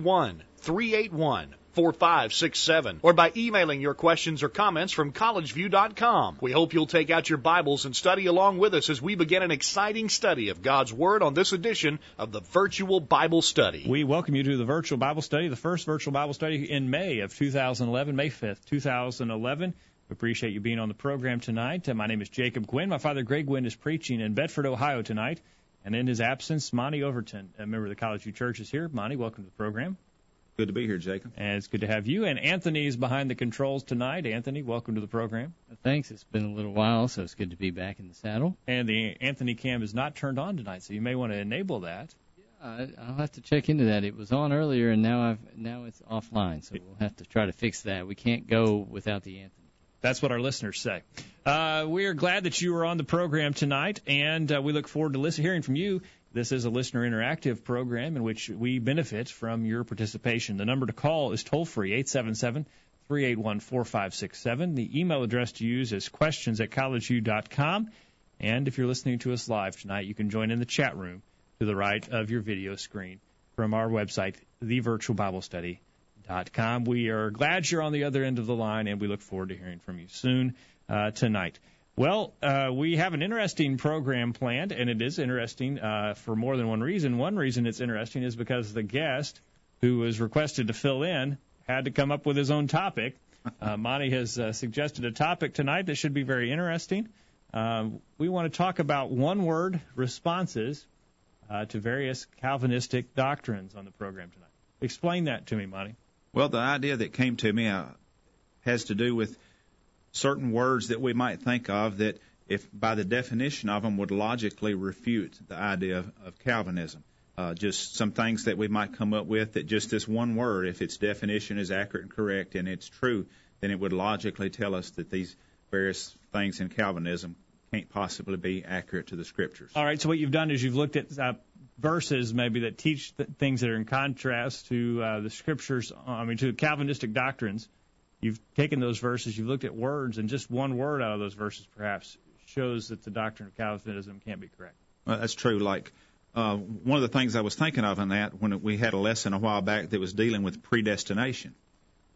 331 381 4567 or by emailing your questions or comments from collegeview.com. We hope you'll take out your Bibles and study along with us as we begin an exciting study of God's Word on this edition of the Virtual Bible Study. We welcome you to the Virtual Bible Study, the first Virtual Bible Study in May of 2011, May 5th, 2011. We appreciate you being on the program tonight. My name is Jacob Gwynn. My father, Greg Gwynn, is preaching in Bedford, Ohio tonight. And in his absence, Monty Overton, a member of the College View Church, is here. Monty, welcome to the program. Good to be here, Jacob. And it's good to have you. And Anthony is behind the controls tonight. Anthony, welcome to the program. Thanks. It's been a little while, so it's good to be back in the saddle. And the Anthony cam is not turned on tonight, so you may want to enable that. Yeah, I'll have to check into that. It was on earlier, and now I've now it's offline, so we'll have to try to fix that. We can't go without the Anthony. That's what our listeners say. Uh, we are glad that you are on the program tonight, and uh, we look forward to listen, hearing from you. This is a listener interactive program in which we benefit from your participation. The number to call is toll free, 877 381 4567. The email address to use is questions at collegeview.com. And if you're listening to us live tonight, you can join in the chat room to the right of your video screen from our website, thevirtualbiblestudy.com com. We are glad you're on the other end of the line, and we look forward to hearing from you soon uh, tonight. Well, uh, we have an interesting program planned, and it is interesting uh, for more than one reason. One reason it's interesting is because the guest who was requested to fill in had to come up with his own topic. Uh, Monty has uh, suggested a topic tonight that should be very interesting. Um, we want to talk about one word responses uh, to various Calvinistic doctrines on the program tonight. Explain that to me, Monty. Well, the idea that came to me uh, has to do with certain words that we might think of that, if by the definition of them, would logically refute the idea of, of Calvinism. Uh, just some things that we might come up with that just this one word, if its definition is accurate and correct and it's true, then it would logically tell us that these various things in Calvinism can't possibly be accurate to the scriptures. All right. So what you've done is you've looked at uh, verses maybe that teach th- things that are in contrast to uh, the scriptures. I mean, to Calvinistic doctrines. You've taken those verses, you've looked at words, and just one word out of those verses perhaps shows that the doctrine of Calvinism can't be correct. Well, that's true. Like uh, one of the things I was thinking of in that when we had a lesson a while back that was dealing with predestination.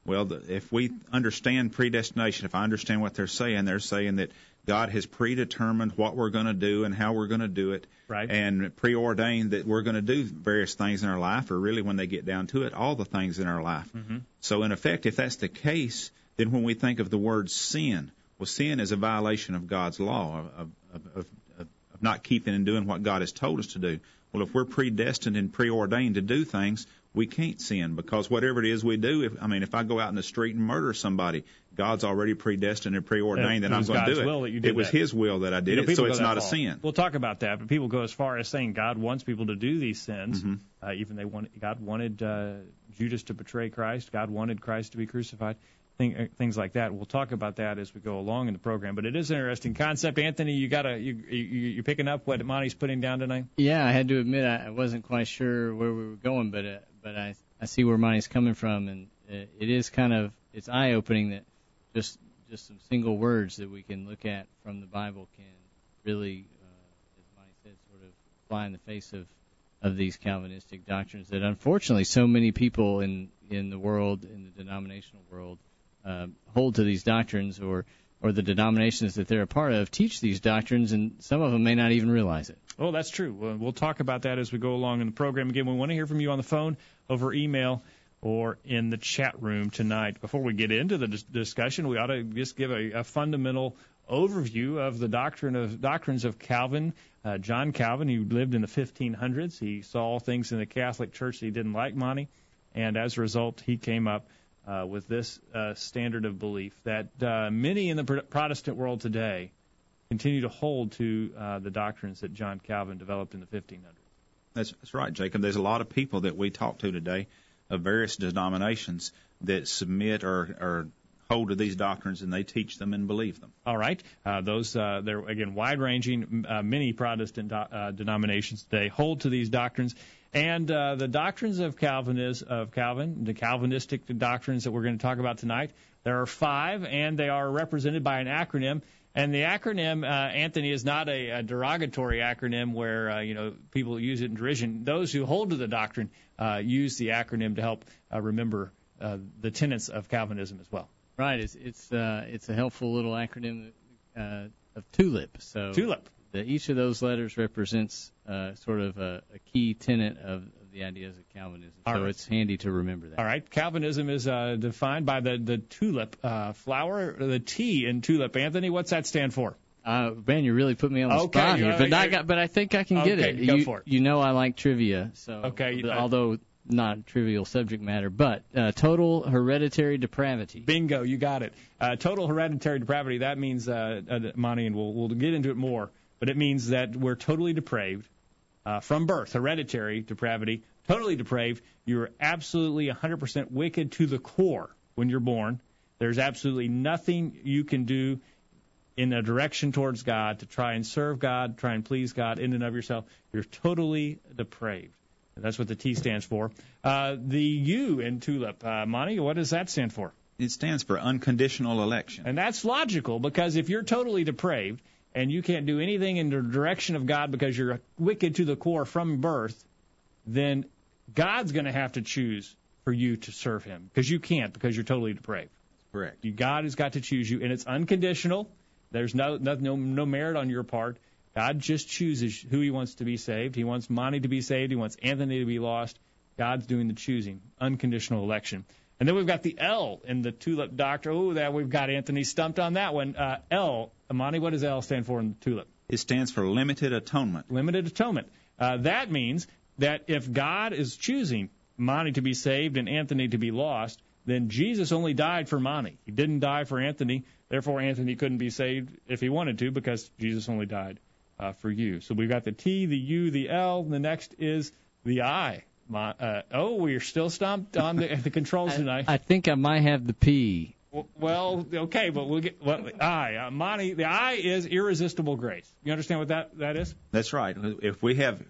Well, the, if we understand predestination, if I understand what they're saying, they're saying that God has predetermined what we're going to do and how we're going to do it, right. and preordained that we're going to do various things in our life, or really, when they get down to it, all the things in our life. Mm-hmm. So, in effect, if that's the case, then when we think of the word sin, well, sin is a violation of God's law of, of, of, of not keeping and doing what God has told us to do. Well, if we're predestined and preordained to do things, we can't sin because whatever it is we do, if I mean, if I go out in the street and murder somebody, God's already predestined and preordained that I'm going to do it. Will that you did it was that. His will that I did you know, it, so it's not far. a sin. We'll talk about that, but people go as far as saying God wants people to do these sins. Mm-hmm. Uh, even they want God wanted uh, Judas to betray Christ. God wanted Christ to be crucified. Thing, uh, things like that. We'll talk about that as we go along in the program. But it is an interesting concept. Anthony, you gotta you you you're picking up what Monty's putting down tonight. Yeah, I had to admit I wasn't quite sure where we were going, but uh, but I I see where Monty's coming from, and it is kind of it's eye opening that just just some single words that we can look at from the Bible can really, uh, as Monty said, sort of fly in the face of of these Calvinistic doctrines that unfortunately so many people in in the world in the denominational world uh, hold to these doctrines or or the denominations that they're a part of teach these doctrines, and some of them may not even realize it. Oh, that's true. We'll talk about that as we go along in the program. Again, we want to hear from you on the phone, over email, or in the chat room tonight. Before we get into the dis- discussion, we ought to just give a, a fundamental overview of the doctrine of doctrines of Calvin. Uh, John Calvin, who lived in the 1500s, he saw things in the Catholic Church that he didn't like, Monty, and as a result, he came up uh, with this uh, standard of belief that uh, many in the Protestant world today continue to hold to uh, the doctrines that John Calvin developed in the 1500s. That's, that's right, Jacob. There's a lot of people that we talk to today of various denominations that submit or, or hold to these doctrines and they teach them and believe them. All right. Uh, those, uh, they're, again, wide ranging. Uh, many Protestant do- uh, denominations, they hold to these doctrines. And uh, the doctrines of Calvinism, of Calvin, the Calvinistic doctrines that we're going to talk about tonight, there are five, and they are represented by an acronym. And the acronym, uh, Anthony, is not a, a derogatory acronym where uh, you know people use it in derision. Those who hold to the doctrine uh, use the acronym to help uh, remember uh, the tenets of Calvinism as well. Right. It's it's uh, it's a helpful little acronym uh, of TULIP. So TULIP. The, each of those letters represents uh, sort of a, a key tenet of, of the ideas of Calvinism. All so right. it's handy to remember that. All right. Calvinism is uh, defined by the the tulip uh, flower, the T in tulip. Anthony, what's that stand for? Uh, man, you really put me on the Okay, spot here, know, but I got, but I think I can get it. go you, for it. You know, I like trivia, so Okay, uh, although not trivial subject matter, but uh, total hereditary depravity. Bingo, you got it. Uh, total hereditary depravity. That means, uh, uh, Monty, and we'll we'll get into it more. But it means that we're totally depraved uh, from birth. Hereditary depravity, totally depraved. You're absolutely 100% wicked to the core when you're born. There's absolutely nothing you can do in a direction towards God to try and serve God, try and please God in and of yourself. You're totally depraved. That's what the T stands for. Uh, the U in TULIP, uh, Monty, what does that stand for? It stands for unconditional election. And that's logical because if you're totally depraved and you can't do anything in the direction of God because you're wicked to the core from birth, then God's going to have to choose for you to serve Him because you can't because you're totally depraved. Correct. You, God has got to choose you, and it's unconditional. There's no, no no no merit on your part. God just chooses who He wants to be saved. He wants Monty to be saved. He wants Anthony to be lost. God's doing the choosing. Unconditional election. And then we've got the L in the tulip doctor. Oh, that we've got Anthony stumped on that one. Uh, L, Monty, what does L stand for in the tulip? It stands for limited atonement. limited atonement. Uh, that means that if God is choosing Monty to be saved and Anthony to be lost, then Jesus only died for Monty. He didn't die for Anthony. Therefore, Anthony couldn't be saved if he wanted to because Jesus only died uh, for you. So we've got the T, the U, the L. The next is the I. Mon- uh, oh, we're still stumped on the, the controls tonight. I think I might have the P. Well, okay, but we'll get well, the I. Uh, Monty, the I is irresistible grace. You understand what that that is? That's right. If we have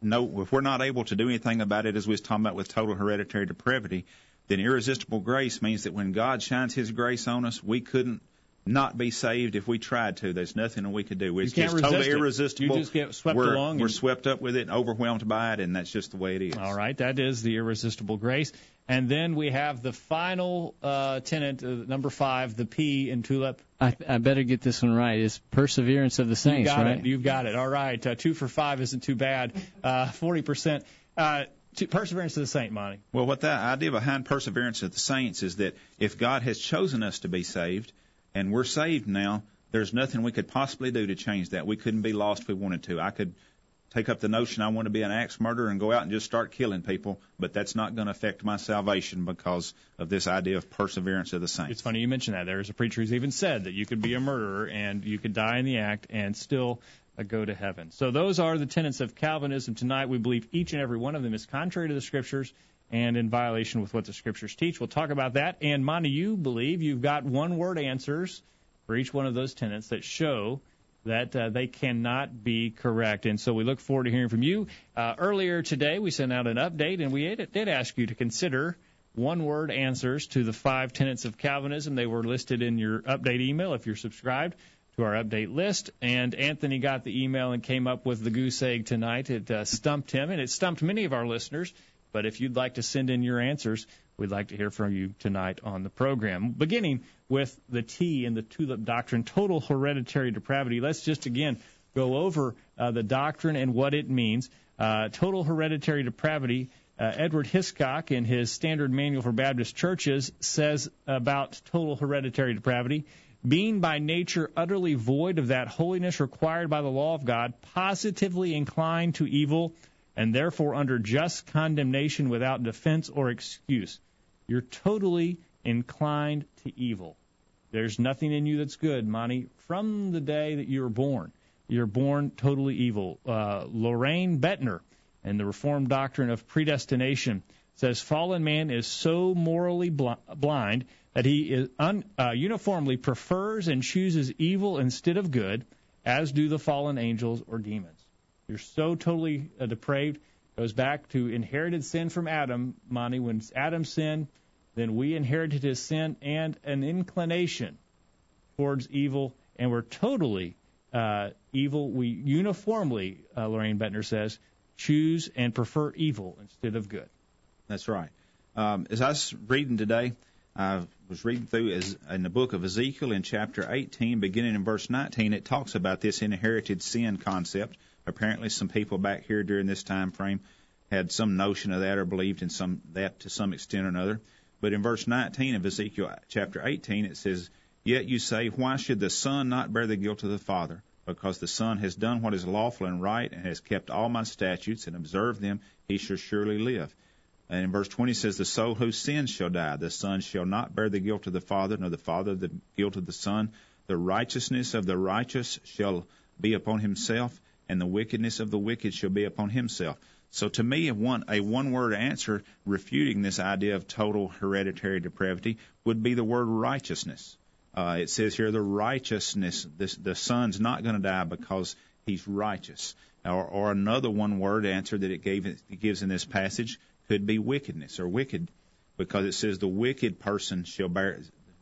no, if we're not able to do anything about it, as we was talking about with total hereditary depravity, then irresistible grace means that when God shines His grace on us, we couldn't not be saved if we tried to. There's nothing we could do. It's can't just totally it. irresistible. You just get swept we're, along We're and- swept up with it, and overwhelmed by it, and that's just the way it is. All right, that is the irresistible grace. And then we have the final uh, tenant, uh, number five, the P in tulip. I, I better get this one right. It's perseverance of the You saints, got right? it. You've got it. All right, uh, two for five isn't too bad. Uh, Forty percent. Uh, to- perseverance of the saint, Monty. Well, what the idea behind perseverance of the saints is that if God has chosen us to be saved, and we're saved now, there's nothing we could possibly do to change that. We couldn't be lost if we wanted to. I could take up the notion I want to be an axe murderer and go out and just start killing people, but that's not going to affect my salvation because of this idea of perseverance of the saints. It's funny you mentioned that. There's a preacher who's even said that you could be a murderer and you could die in the act and still uh, go to heaven. So those are the tenets of Calvinism tonight. We believe each and every one of them is contrary to the Scriptures and in violation with what the Scriptures teach. We'll talk about that. And Monty, you believe you've got one-word answers for each one of those tenets that show that uh, they cannot be correct. And so we look forward to hearing from you. Uh, earlier today, we sent out an update, and we did ask you to consider one word answers to the five tenets of Calvinism. They were listed in your update email if you're subscribed to our update list. And Anthony got the email and came up with the goose egg tonight. It uh, stumped him, and it stumped many of our listeners. But if you'd like to send in your answers, we'd like to hear from you tonight on the program. Beginning with the T in the tulip doctrine, total hereditary depravity. Let's just again go over uh, the doctrine and what it means. Uh, total hereditary depravity. Uh, Edward Hiscox, in his Standard Manual for Baptist Churches, says about total hereditary depravity being by nature utterly void of that holiness required by the law of God, positively inclined to evil, and therefore under just condemnation without defense or excuse. You're totally inclined to evil. There's nothing in you that's good, Monty, from the day that you were born. You're born totally evil. Uh, Loraine Boettner and the Reformed doctrine of predestination says fallen man is so morally bl- blind that he un, uh, uniformly prefers and chooses evil instead of good, as do the fallen angels or demons. You're so totally uh, depraved. Goes back to inherited sin from Adam, Monty. When Adam sinned, then we inherited his sin and an inclination towards evil, and we're totally uh, evil. We uniformly, uh, Loraine Boettner says, choose and prefer evil instead of good. That's right. Um, as I was reading today, I was reading through in the book of Ezekiel in chapter 18, beginning in verse 19. It talks about this inherited sin concept. Apparently, some people back here during this time frame had some notion of that or believed in some that to some extent or another. But in verse 19 of Ezekiel uh, chapter 18, it says, Yet you say, Why should the Son not bear the guilt of the Father? Because the Son has done what is lawful and right, and has kept all my statutes and observed them, he shall surely live. And in verse 20 says, The soul who sins shall die, the Son shall not bear the guilt of the Father, nor the Father the guilt of the Son. The righteousness of the righteous shall be upon himself, and the wickedness of the wicked shall be upon himself. So to me, a one, a one word answer refuting this idea of total hereditary depravity would be the word righteousness. Uh, it says here the righteousness, this, the son's not going to die because he's righteous. Or, or another one word answer that it, gave, it gives in this passage could be wickedness or wicked, because it says the wicked person shall bear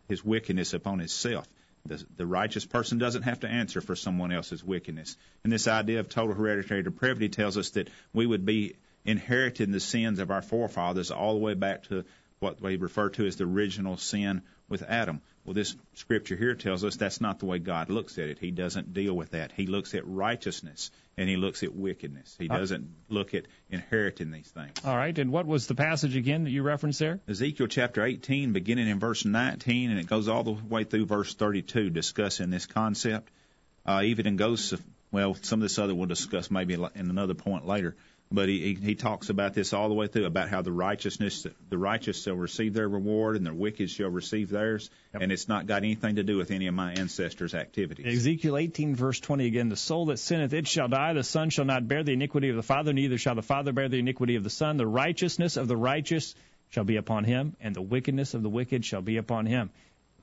his wickedness upon himself. The, the righteous person doesn't have to answer for someone else's wickedness. And this idea of total hereditary depravity tells us that we would be inheriting the sins of our forefathers all the way back to what we refer to as the original sin with Adam. Well, this scripture here tells us that's not the way God looks at it. He doesn't deal with that. He looks at righteousness and he looks at wickedness. He doesn't look at inheriting these things. All right. And what was the passage again that you referenced there? Ezekiel chapter 18, beginning in verse 19, and it goes all the way through verse 32, discussing this concept. Uh, even in goes, well, some of this other we'll discuss maybe in another point later but he, he talks about this all the way through about how the righteousness the righteous shall receive their reward and the wicked shall receive theirs. Yep. and it's not got anything to do with any of my ancestors activities. Ezekiel 18 verse 20 again the soul that sinneth it shall die. The son shall not bear the iniquity of the father neither shall the father bear the iniquity of the son. The righteousness of the righteous shall be upon him and the wickedness of the wicked shall be upon him.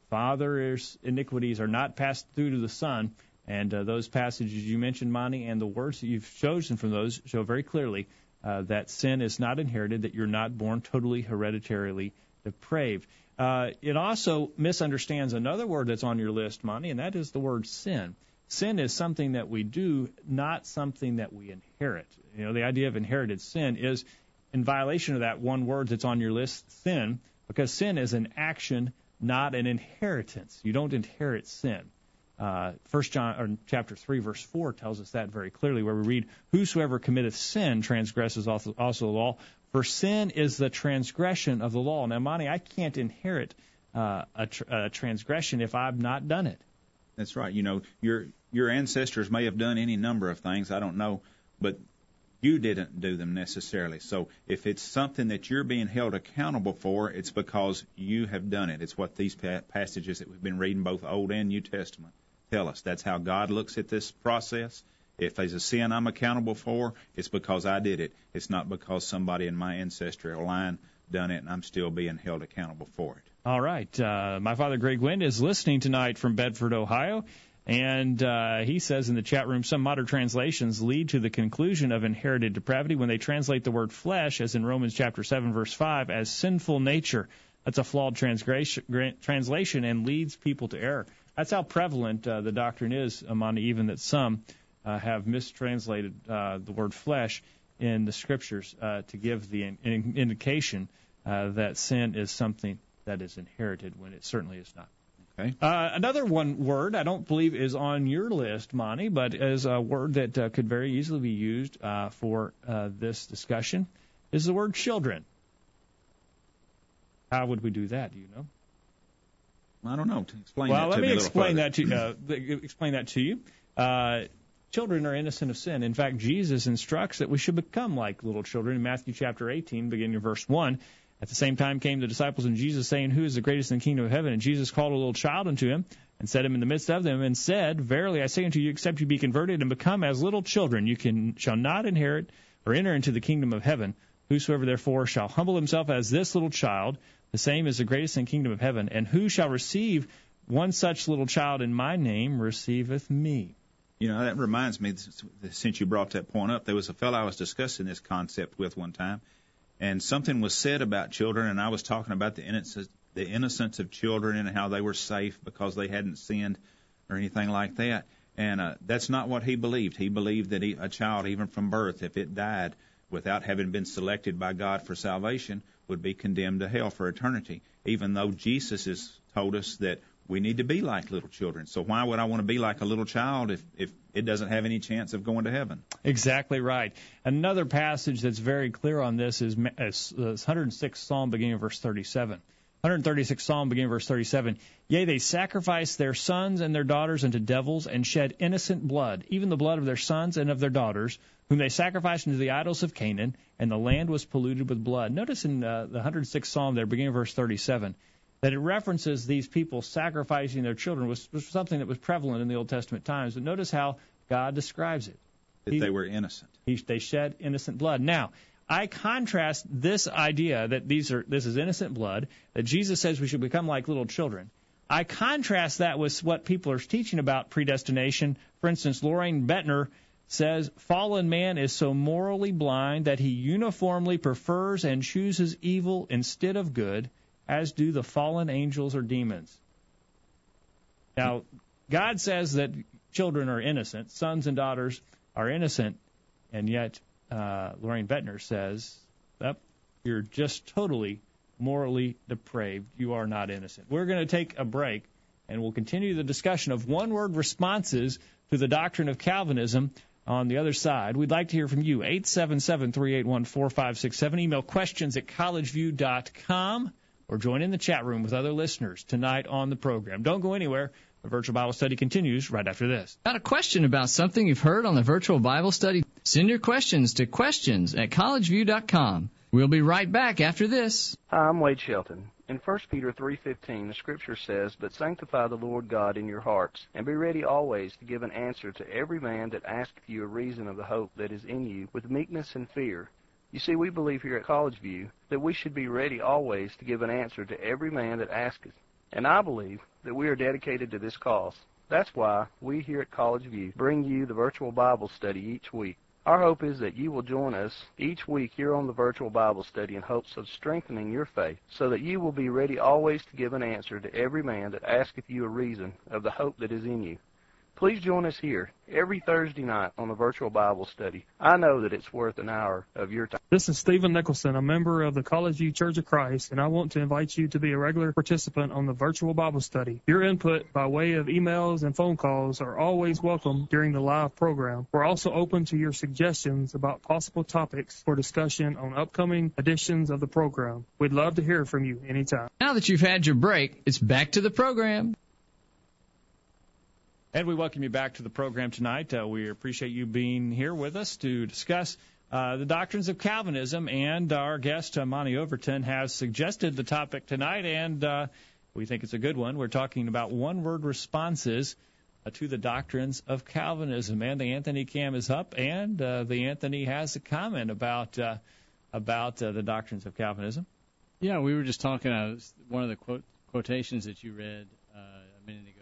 Father's iniquities are not passed through to the son and uh, those passages you mentioned, Monty, and the words that you've chosen from those show very clearly uh, that sin is not inherited, that you're not born totally hereditarily depraved. Uh, it also misunderstands another word that's on your list, Monty, and that is the word sin. Sin is something that we do, not something that we inherit. You know, the idea of inherited sin is in violation of that one word that's on your list, sin, because sin is an action, not an inheritance. You don't inherit sin. Uh, First John or chapter three verse four tells us that very clearly, where we read, "Whosoever committeth sin transgresses also, the law, for sin is the transgression of the law." Now, Monty, I can't inherit uh, a, tr- a transgression if I've not done it. That's right. You know, your your ancestors may have done any number of things. I don't know, but you didn't do them necessarily. So if it's something that you're being held accountable for, it's because you have done it. It's what these passages that we've been reading, both Old and New Testament, tell us. That's how God looks at this process. If there's a sin I'm accountable for, it's because I did it. It's not because somebody in my ancestral line done it and I'm still being held accountable for it. All right. Uh, my father, Greg Gwynn, is listening tonight from Bedford, Ohio. And uh, he says in the chat room, some modern translations lead to the conclusion of inherited depravity when they translate the word flesh, as in Romans chapter 7, verse 5, as sinful nature. That's a flawed translation and leads people to error. That's how prevalent uh, the doctrine is among even that some uh, have mistranslated uh, the word flesh in the scriptures uh, to give the in- in- indication uh, that sin is something that is inherited when it certainly is not. Okay. Uh, another one word I don't believe is on your list, Monty, but is a word that uh, could very easily be used uh, for uh, this discussion is the word children. How would we do that? Do you know? I don't know. Explain well, that let me, explain that to uh, explain that to you. Uh, children are innocent of sin. In fact, Jesus instructs that we should become like little children in Matthew chapter 18, beginning in verse 1. At the same time came the disciples and Jesus, saying, Who is the greatest in the kingdom of heaven? And Jesus called a little child unto him, and set him in the midst of them, and said, Verily I say unto you, except you be converted and become as little children, you can shall not inherit or enter into the kingdom of heaven. Whosoever therefore shall humble himself as this little child, the same is the greatest in the kingdom of heaven. And who shall receive one such little child in my name receiveth me. You know, that reminds me, since you brought that point up, there was a fellow I was discussing this concept with one time, and something was said about children, and I was talking about the innocence, the innocence of children and how they were safe because they hadn't sinned or anything like that. And uh, that's not what he believed. He believed that he, a child, even from birth, if it died, without having been selected by God for salvation would be condemned to hell for eternity, even though Jesus has told us that we need to be like little children. So why would I want to be like a little child if, if it doesn't have any chance of going to heaven? Exactly right. Another passage that's very clear on this is, is uh, uh, 106 Psalm beginning of verse 37. 136 Psalm beginning verse 37. Yea, they sacrifice their sons and their daughters unto devils and shed innocent blood, even the blood of their sons and of their daughters, whom they sacrificed unto the idols of Canaan, and the land was polluted with blood. Notice in uh, the 106th Psalm there, beginning verse 37, that it references these people sacrificing their children was, was something that was prevalent in the Old Testament times. But notice how God describes it. That he, they were innocent. He, they shed innocent blood. Now, I contrast this idea that these are this is innocent blood that Jesus says we should become like little children. I contrast that with what people are teaching about predestination. For instance, Loraine Boettner says fallen man is so morally blind that he uniformly prefers and chooses evil instead of good, as do the fallen angels or demons. Now, God says that children are innocent, sons and daughters are innocent, and yet uh, Loraine Boettner says, yep, you're just totally morally depraved. You are not innocent. We're going to take a break, and we'll continue the discussion of one word responses to the doctrine of Calvinism on the other side. We'd like to hear from you. 877 381 4567. Email questions at collegeview.com or join in the chat room with other listeners tonight on the program. Don't go anywhere. The virtual Bible study continues right after this. Got a question about something you've heard on the virtual Bible study? Send your questions to questions at collegeview.com. We'll be right back after this. Hi, I'm Wade Shelton. In 1 Peter 3:15, the scripture says, "But sanctify the Lord God in your hearts, and be ready always to give an answer to every man that asketh you a reason of the hope that is in you, with meekness and fear." You see, we believe here at College View that we should be ready always to give an answer to every man that asketh. And I believe that we are dedicated to this cause. That's why we here at College View bring you the virtual Bible study each week. Our hope is that you will join us each week here on the virtual Bible study in hopes of strengthening your faith, so that you will be ready always to give an answer to every man that asketh you a reason of the hope that is in you. Please join us here every Thursday night on the virtual Bible study. I know that it's worth an hour of your time. This is Stephen Nicholson, a member of the College View Church of Christ, and I want to invite you to be a regular participant on the virtual Bible study. Your input by way of emails and phone calls are always welcome during the live program. We're also open to your suggestions about possible topics for discussion on upcoming editions of the program. We'd love to hear from you anytime. Now that you've had your break, it's back to the program. And we welcome you back to the program tonight. Uh, we appreciate you being here with us to discuss uh, the doctrines of Calvinism. And our guest, uh, Monty Overton, has suggested the topic tonight, and uh, we think it's a good one. We're talking about one word responses uh, to the doctrines of Calvinism. And the Anthony Cam is up, and uh, the Anthony has a comment about uh, about the doctrines of Calvinism. Yeah, we were just talking. Uh, one of the quote, quotations that you read a minute ago,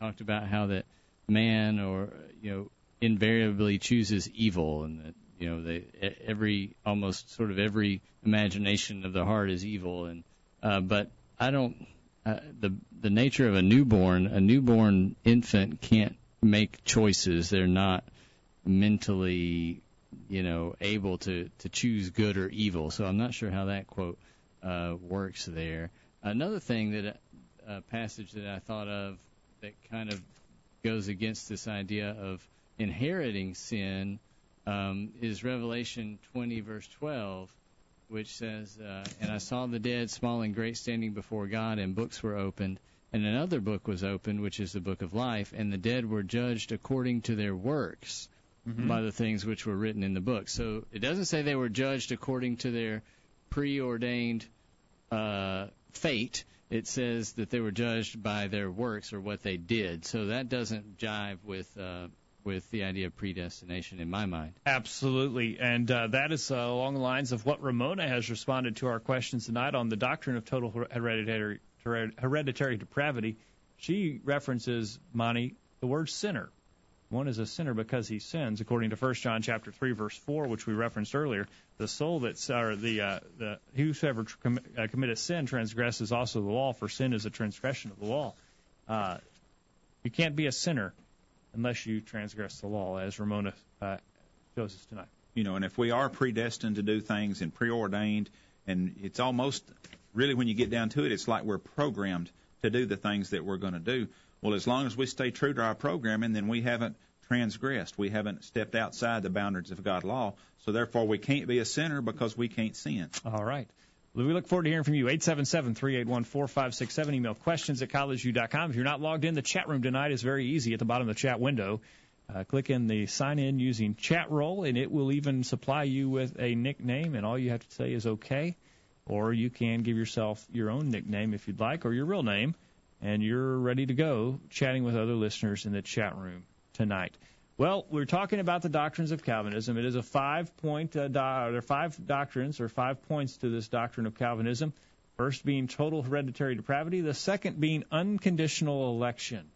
talked about how that man or you know invariably chooses evil and that you know they every almost sort of every imagination of the heart is evil. And uh, but I don't uh, the the nature of a newborn a newborn infant can't make choices. They're not mentally you know able to to choose good or evil. So I'm not sure how that quote uh, works there. Another thing that a uh, passage that I thought of that kind of goes against this idea of inheriting sin um, is Revelation 20, verse 12, which says, uh, And I saw the dead, small and great, standing before God, and books were opened. And another book was opened, which is the book of life, and the dead were judged according to their works mm-hmm. by the things which were written in the book. So it doesn't say they were judged according to their preordained uh, fate it says that they were judged by their works or what they did. So that doesn't jive with uh, with the idea of predestination in my mind. Absolutely, and uh, that is uh, along the lines of what Ramona has responded to our questions tonight on the doctrine of total hereditary hereditary depravity. She references Monty the word sinner. One is a sinner because he sins, according to 1 John chapter 3 verse 4, which we referenced earlier. The soul that's or the uh, the whosoever com- uh, committeth sin transgresses also the law, for sin is a transgression of the law. Uh, you can't be a sinner unless you transgress the law, as Ramona uh, shows us tonight. You know, and if we are predestined to do things and preordained, and it's almost really when you get down to it, it's like we're programmed to do the things that we're going to do. Well, as long as we stay true to our programming, then we haven't transgressed. We haven't stepped outside the boundaries of God's law. So therefore, we can't be a sinner because we can't sin. All right. We look forward to hearing from you. 877-381-4567. Email questions at collegeview.com. If you're not logged in, the chat room tonight is very easy at the bottom of the chat window. Uh, click in the sign in using Chatroll, and it will even supply you with a nickname, and all you have to say is okay. Or you can give yourself your own nickname if you'd like, or your real name and you're ready to go chatting with other listeners in the chat room tonight. Well, we're talking about the doctrines of Calvinism. It is a five-point. Uh, do- are five doctrines or five points to this doctrine of Calvinism. First being total hereditary depravity. The second being unconditional election.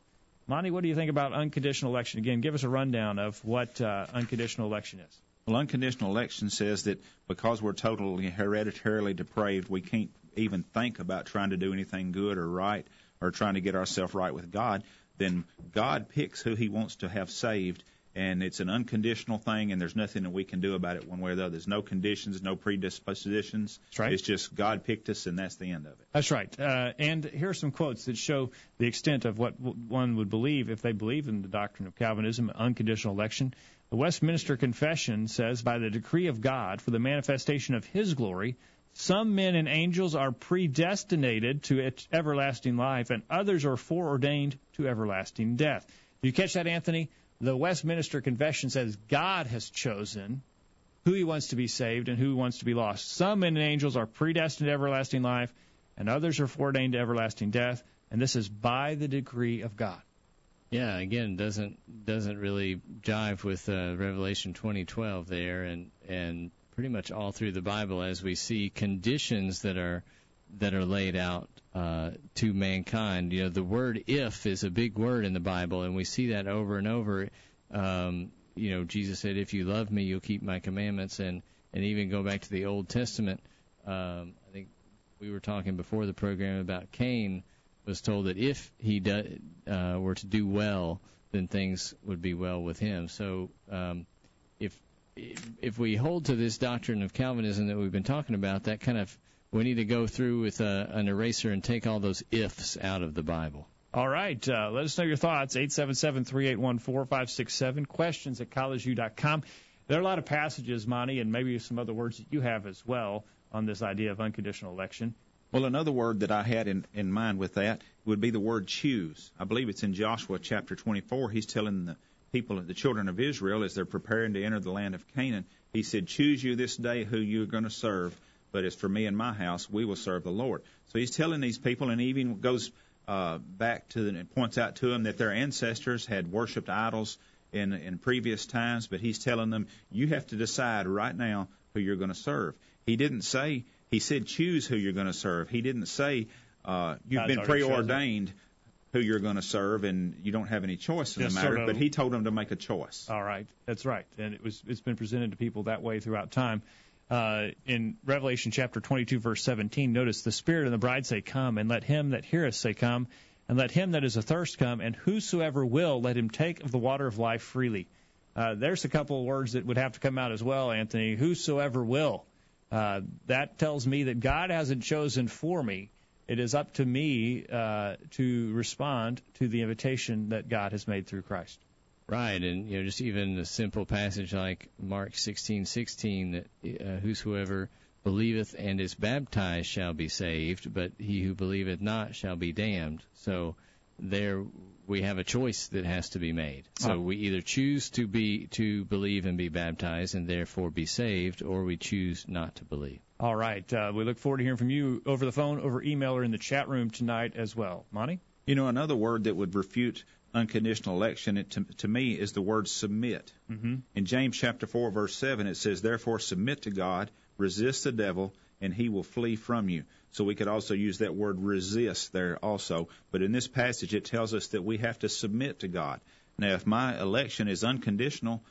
Monty, what do you think about unconditional election? Again, give us a rundown of what uh, unconditional election is. Well, unconditional election says that because we're totally hereditarily depraved, we can't even think about trying to do anything good or right or trying to get ourselves right with God, then God picks who He wants to have saved, and it's an unconditional thing, and there's nothing that we can do about it one way or the other. There's no conditions, no predispositions. That's right. It's just God picked us, and that's the end of it. That's right. Uh, and here are some quotes that show the extent of what one would believe if they believe in the doctrine of Calvinism, unconditional election. The Westminster Confession says, by the decree of God for the manifestation of His glory, some men and angels are predestinated to everlasting life, and others are foreordained to everlasting death. Do you catch that, Anthony? The Westminster Confession says God has chosen who he wants to be saved and who wants to be lost. Some men and angels are predestined to everlasting life, and others are foreordained to everlasting death, and this is by the decree of God. Yeah, again, doesn't doesn't really jive with uh, Revelation 20:12 there, and and pretty much all through the Bible as we see conditions that are that are laid out uh, to mankind. You know, the word "if" is a big word in the Bible, and we see that over and over. Um, you know, Jesus said, "If you love me, you'll keep my commandments," and and even go back to the Old Testament. Um, I think we were talking before the program about Cain was told that if he do, uh, were to do well, then things would be well with him. So um, if if we hold to this doctrine of Calvinism that we've been talking about, that kind of we need to go through with a, an eraser and take all those ifs out of the Bible. All right. Uh, let us know your thoughts. 877-381-4567. Questions at collegeview.com. There are a lot of passages, Monty, and maybe some other words that you have as well on this idea of unconditional election. Well, another word that I had in, in mind with that would be the word choose. I believe it's in Joshua chapter 24. He's telling the people, the children of Israel, as they're preparing to enter the land of Canaan, he said, Choose you this day who you're going to serve, but as for me and my house, we will serve the Lord. So he's telling these people, and he even goes uh, back to the, and points out to them that their ancestors had worshipped idols in, in previous times, but he's telling them, You have to decide right now who you're going to serve. He didn't say, he said, choose who you're going to serve. He didn't say, uh, you've God's been preordained who you're going to serve, and you don't have any choice in Just the matter. sort of- but he told them to make a choice. All right, that's right, and it was it's been presented to people that way throughout time. Uh, in Revelation chapter 22, verse 17, notice the Spirit and the bride say, "Come," and let him that heareth say, "Come," and let him that is athirst come, and whosoever will, let him take of the water of life freely. Uh, there's a couple of words that would have to come out as well, Anthony. Whosoever will. Uh, that tells me that God hasn't chosen for me. It is up to me uh, to respond to the invitation that God has made through Christ. Right, and you know, just even a simple passage like Mark 16:16 that uh, whosoever believeth and is baptized shall be saved, but he who believeth not shall be damned. So there we have a choice that has to be made. So we either choose to be to believe and be baptized and therefore be saved, or we choose not to believe. All right. Uh, we look forward to hearing from you over the phone, over email, or in the chat room tonight as well. Monty? You know, another word that would refute unconditional election, it, to, to me, is the word submit. Mm-hmm. In James chapter 4, verse 7, it says, Therefore submit to God, resist the devil, and he will flee from you. So we could also use that word resist there also. But in this passage, it tells us that we have to submit to God. Now, if my election is unconditional,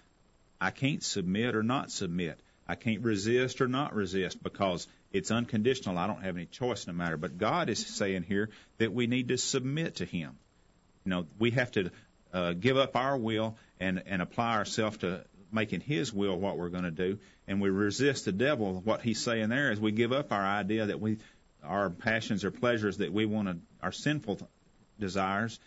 I can't submit or not submit. I can't resist or not resist because it's unconditional. I don't have any choice the matter. But God is saying here that we need to submit to Him. You know, we have to uh, give up our will and and apply ourselves to making His will what we're going to do, and we resist the devil. What He's saying there is we give up our idea that we, our passions or pleasures that we want to, our sinful desires,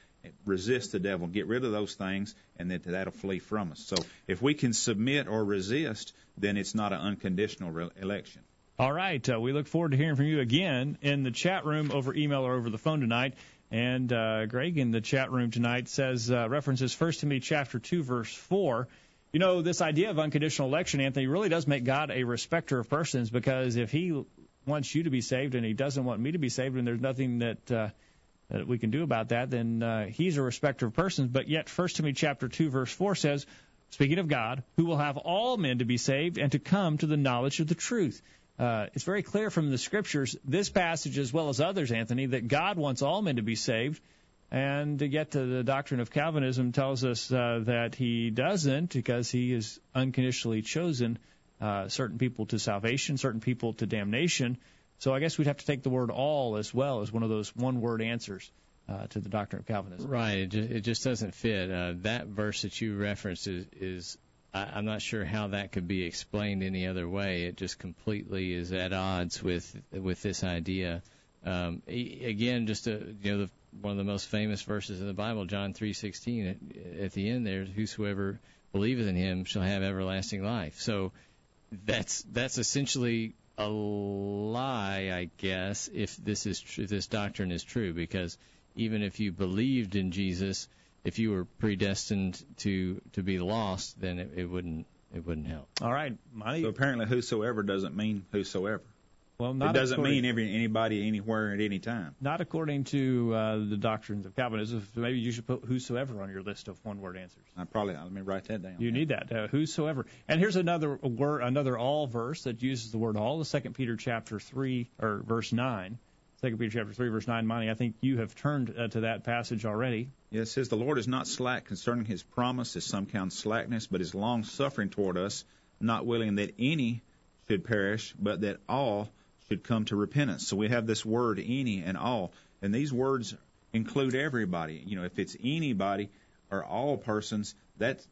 resist the devil, get rid of those things, and that that'll flee from us. So if we can submit or resist, then it's not an unconditional re- election. All right. Uh, we look forward to hearing from you again in the chat room over email or over the phone tonight. And uh, Greg in the chat room tonight says uh, references 1 Timothy chapter 2 verse 4. You know, this idea of unconditional election, Anthony, really does make God a respecter of persons because if He wants you to be saved and He doesn't want me to be saved, and there's nothing that uh, that we can do about that, then uh, He's a respecter of persons. But yet, First Timothy chapter 2 verse 4 says, speaking of God, who will have all men to be saved and to come to the knowledge of the truth. Uh, it's very clear from the scriptures, this passage as well as others, Anthony, that God wants all men to be saved. And to get to the doctrine of Calvinism tells us uh, that he doesn't because he has unconditionally chosen uh, certain people to salvation, certain people to damnation. So I guess we'd have to take the word all as well as one of those one word answers uh, to the doctrine of Calvinism. Right. It just, it just doesn't fit. Uh, that verse that you referenced is, is I, I'm not sure how that could be explained any other way. It just completely is at odds with with this idea. Um, again, just a, you know, the, one of the most famous verses in the Bible, John 3:16. At, at the end there, whosoever believeth in Him shall have everlasting life. So that's that's essentially a lie, I guess, if this is tr- if this doctrine is true, because even if you believed in Jesus, if you were predestined to to be lost, then it, it wouldn't it wouldn't help. All right, Monty. So apparently, whosoever doesn't mean whosoever. Well, It doesn't mean every anybody anywhere at any time. not according to uh, the doctrines of Calvinism. Maybe you should put whosoever on your list of one-word answers. I probably let me write that down. You need that. Uh, whosoever. And here's another word, another all verse that uses the word all. The Second Peter chapter three or verse nine. Second Peter chapter three verse nine. Monty, I think you have turned uh, to that passage already. Yeah, it says the Lord is not slack concerning His promise, as some count slackness, but is long suffering toward us, not willing that any should perish, but that all should come to repentance. So we have this word any and all, and these words include everybody. You know, if it's anybody or all persons, that's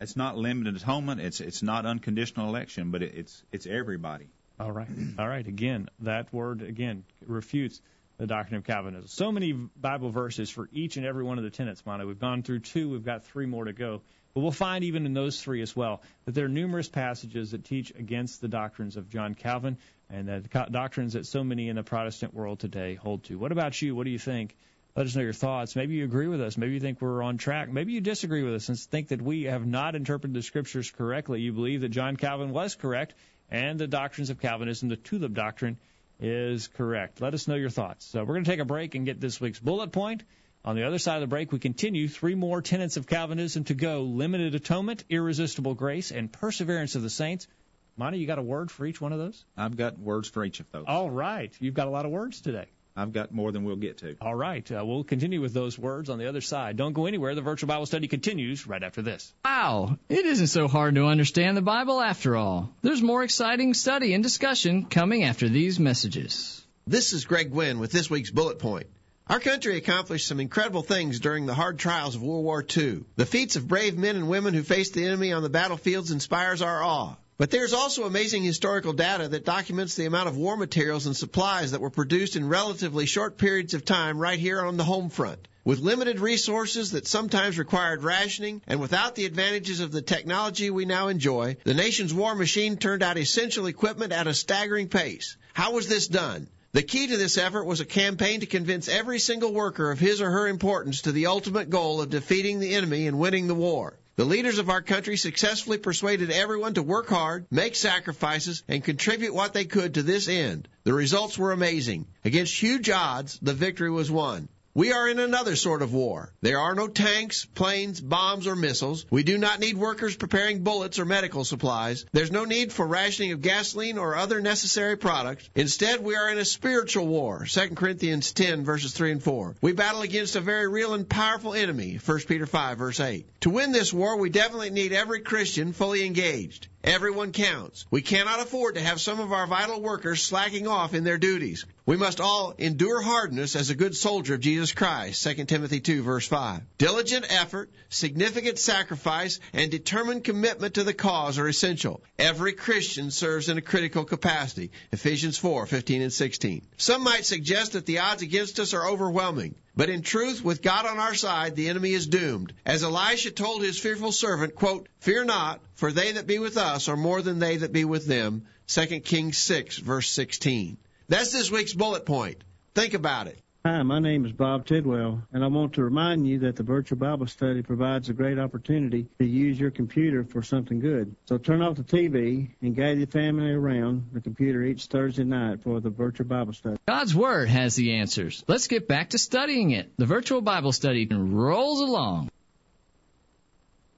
it's not limited atonement. It's it's not unconditional election, but it, it's it's everybody. All right. All right. Again, that word again refutes the doctrine of Calvinism. So many Bible verses for each and every one of the tenets, Monty. We've gone through two. We've got three more to go. But we'll find even in those three as well that there are numerous passages that teach against the doctrines of John Calvin and the doctrines that so many in the Protestant world today hold to. What about you? What do you think? Let us know your thoughts. Maybe you agree with us. Maybe you think we're on track. Maybe you disagree with us and think that we have not interpreted the scriptures correctly. You believe that John Calvin was correct and the doctrines of Calvinism, the tulip doctrine, is correct. Let us know your thoughts. So we're going to take a break and get this week's bullet point. On the other side of the break, we continue three more tenets of Calvinism to go limited atonement, irresistible grace, and perseverance of the saints. Monty, you got a word for each one of those? I've got words for each of those. All right. You've got a lot of words today. I've got more than we'll get to. All right. Uh, we'll continue with those words on the other side. Don't go anywhere. The virtual Bible study continues right after this. Wow, it isn't so hard to understand the Bible after all. There's more exciting study and discussion coming after these messages. This is Greg Gwynn with this week's bullet point. Our country accomplished some incredible things during the hard trials of World War II. The feats of brave men and women who faced the enemy on the battlefields inspires our awe. But there's also amazing historical data that documents the amount of war materials and supplies that were produced in relatively short periods of time right here on the home front. With limited resources that sometimes required rationing and without the advantages of the technology we now enjoy, the nation's war machine turned out essential equipment at a staggering pace. How was this done? The key to this effort was a campaign to convince every single worker of his or her importance to the ultimate goal of defeating the enemy and winning the war. The leaders of our country successfully persuaded everyone to work hard, make sacrifices, and contribute what they could to this end. The results were amazing. Against huge odds, the victory was won. We are in another sort of war. There are no tanks, planes, bombs, or missiles. We do not need workers preparing bullets or medical supplies. There's no need for rationing of gasoline or other necessary products. Instead, we are in a spiritual war. 2 Corinthians 10 verses 3 and 4. We battle against a very real and powerful enemy. 1 Peter 5 verse 8. To win this war, we definitely need every Christian fully engaged. Everyone counts. We cannot afford to have some of our vital workers slacking off in their duties. We must all endure hardness as a good soldier of Jesus Christ. 2 Timothy 2 verse 5. Diligent effort, significant sacrifice, and determined commitment to the cause are essential. Every Christian serves in a critical capacity. Ephesians 4, 15 and 16. Some might suggest that the odds against us are overwhelming. But in truth, with God on our side, the enemy is doomed. As Elisha told his fearful servant, quote, Fear not, for they that be with us are more than they that be with them. 2 Kings 6, verse 16. That's this week's bullet point. Think about it. Hi, my name is Bob Tidwell, and I want to remind you that the virtual Bible study provides a great opportunity to use your computer for something good. So turn off the TV and gather your family around the computer each Thursday night for the virtual Bible study. God's Word has the answers. Let's get back to studying it. The virtual Bible study rolls along.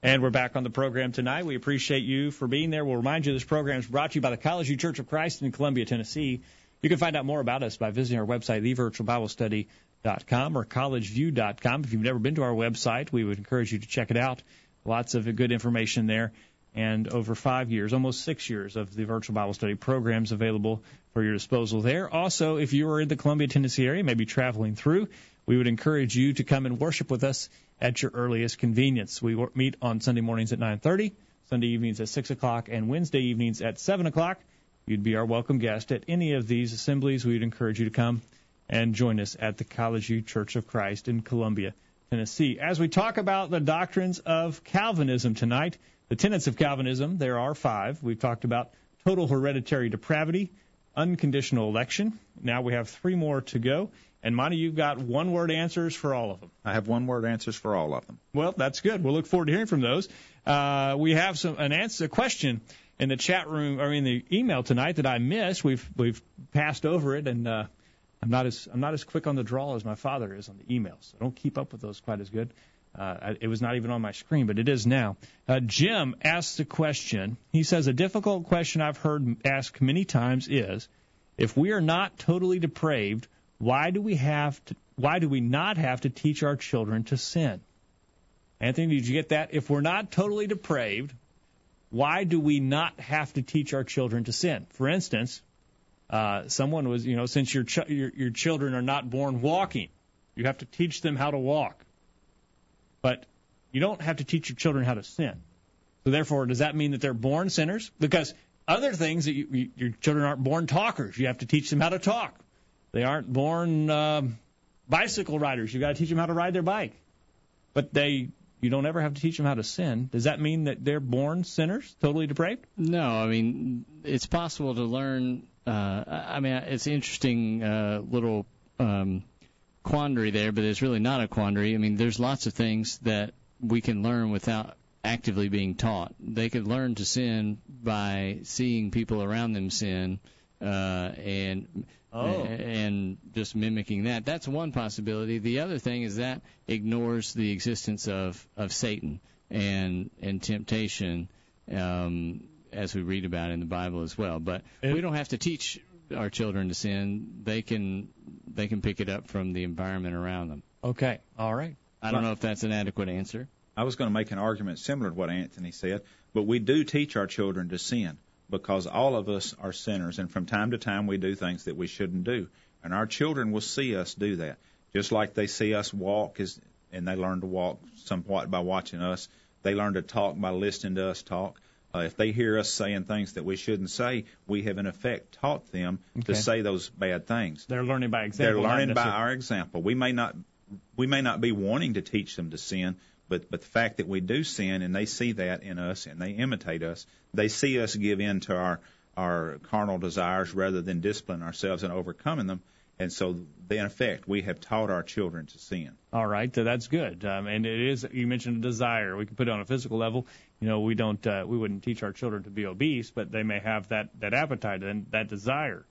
And we're back on the program tonight. We appreciate you for being there. We'll remind you this program is brought to you by the College View Church of Christ in Columbia, Tennessee. You can find out more about us by visiting our website, thevirtualbiblestudy.com or collegeview.com. If you've never been to our website, we would encourage you to check it out. Lots of good information there. And over five years, almost six years of the virtual Bible study programs available for your disposal there. Also, if you are in the Columbia, Tennessee area, maybe traveling through, we would encourage you to come and worship with us at your earliest convenience. We meet on Sunday mornings at 9:30, Sunday evenings at 6 o'clock, and Wednesday evenings at 7 o'clock. You'd be our welcome guest at any of these assemblies. We'd encourage you to come and join us at the College View Church of Christ in Columbia, Tennessee. As we talk about the doctrines of Calvinism tonight, the tenets of Calvinism, there are five. We've talked about total hereditary depravity, unconditional election. Now we have three more to go. And Monty, you've got one word answers for all of them. I have one word answers for all of them. Well, that's good. We'll look forward to hearing from those. Uh, we have some an answer a question in the chat room or in the email tonight that I missed. We've we've passed over it, and uh, I'm not as I'm not as quick on the draw as my father is on the emails. I don't keep up with those quite as good. Uh, it was not even on my screen, but it is now. Uh, Jim asked a question. He says a difficult question I've heard asked many times is, if we are not totally depraved, why do we have to? Why do we not have to teach our children to sin? Anthony, did you get that? If we're not totally depraved, why do we not have to teach our children to sin? For instance, uh, someone was, you know, since your, ch- your your children are not born walking, you have to teach them how to walk. But you don't have to teach your children how to sin. So therefore, does that mean that they're born sinners? Because other things that you, you, your children aren't born talkers. You have to teach them how to talk. They aren't born um, bicycle riders. You've got to teach them how to ride their bike. But they you don't ever have to teach them how to sin. Does that mean that they're born sinners, totally depraved? No, I mean it's possible to learn. Uh, I mean, it's an interesting uh, little um, quandary there, but it's really not a quandary. I mean, there's lots of things that we can learn without actively being taught. They could learn to sin by seeing people around them sin, uh, and Oh. and just mimicking that. That's one possibility. The other thing is that ignores the existence of of Satan and and temptation, um, as we read about in the Bible as well. But we don't have to teach our children to sin. They can they can pick it up from the environment around them. Okay, all right. I don't know if that's an adequate answer. I was going to make an argument similar to what Anthony said, but we do teach our children to sin because all of us are sinners, and from time to time we do things that we shouldn't do, and our children will see us do that, just like they see us walk, as, and they learn to walk somewhat by watching us. They learn to talk by listening to us talk. Uh, if they hear us saying things that we shouldn't say, we have in effect taught them Okay. to say those bad things. They're learning by example. They're learning by our example. We may not we may not be wanting to teach them to sin, but but the fact that we do sin and they see that in us and they imitate us, they see us give in to our our carnal desires rather than discipline ourselves and overcoming them. And so, in effect, we have taught our children to sin. All right, so that's good. Um, and it is you mentioned a desire. We can put it on a physical level. You know, we don't uh, we wouldn't teach our children to be obese, but they may have that that appetite and that desire.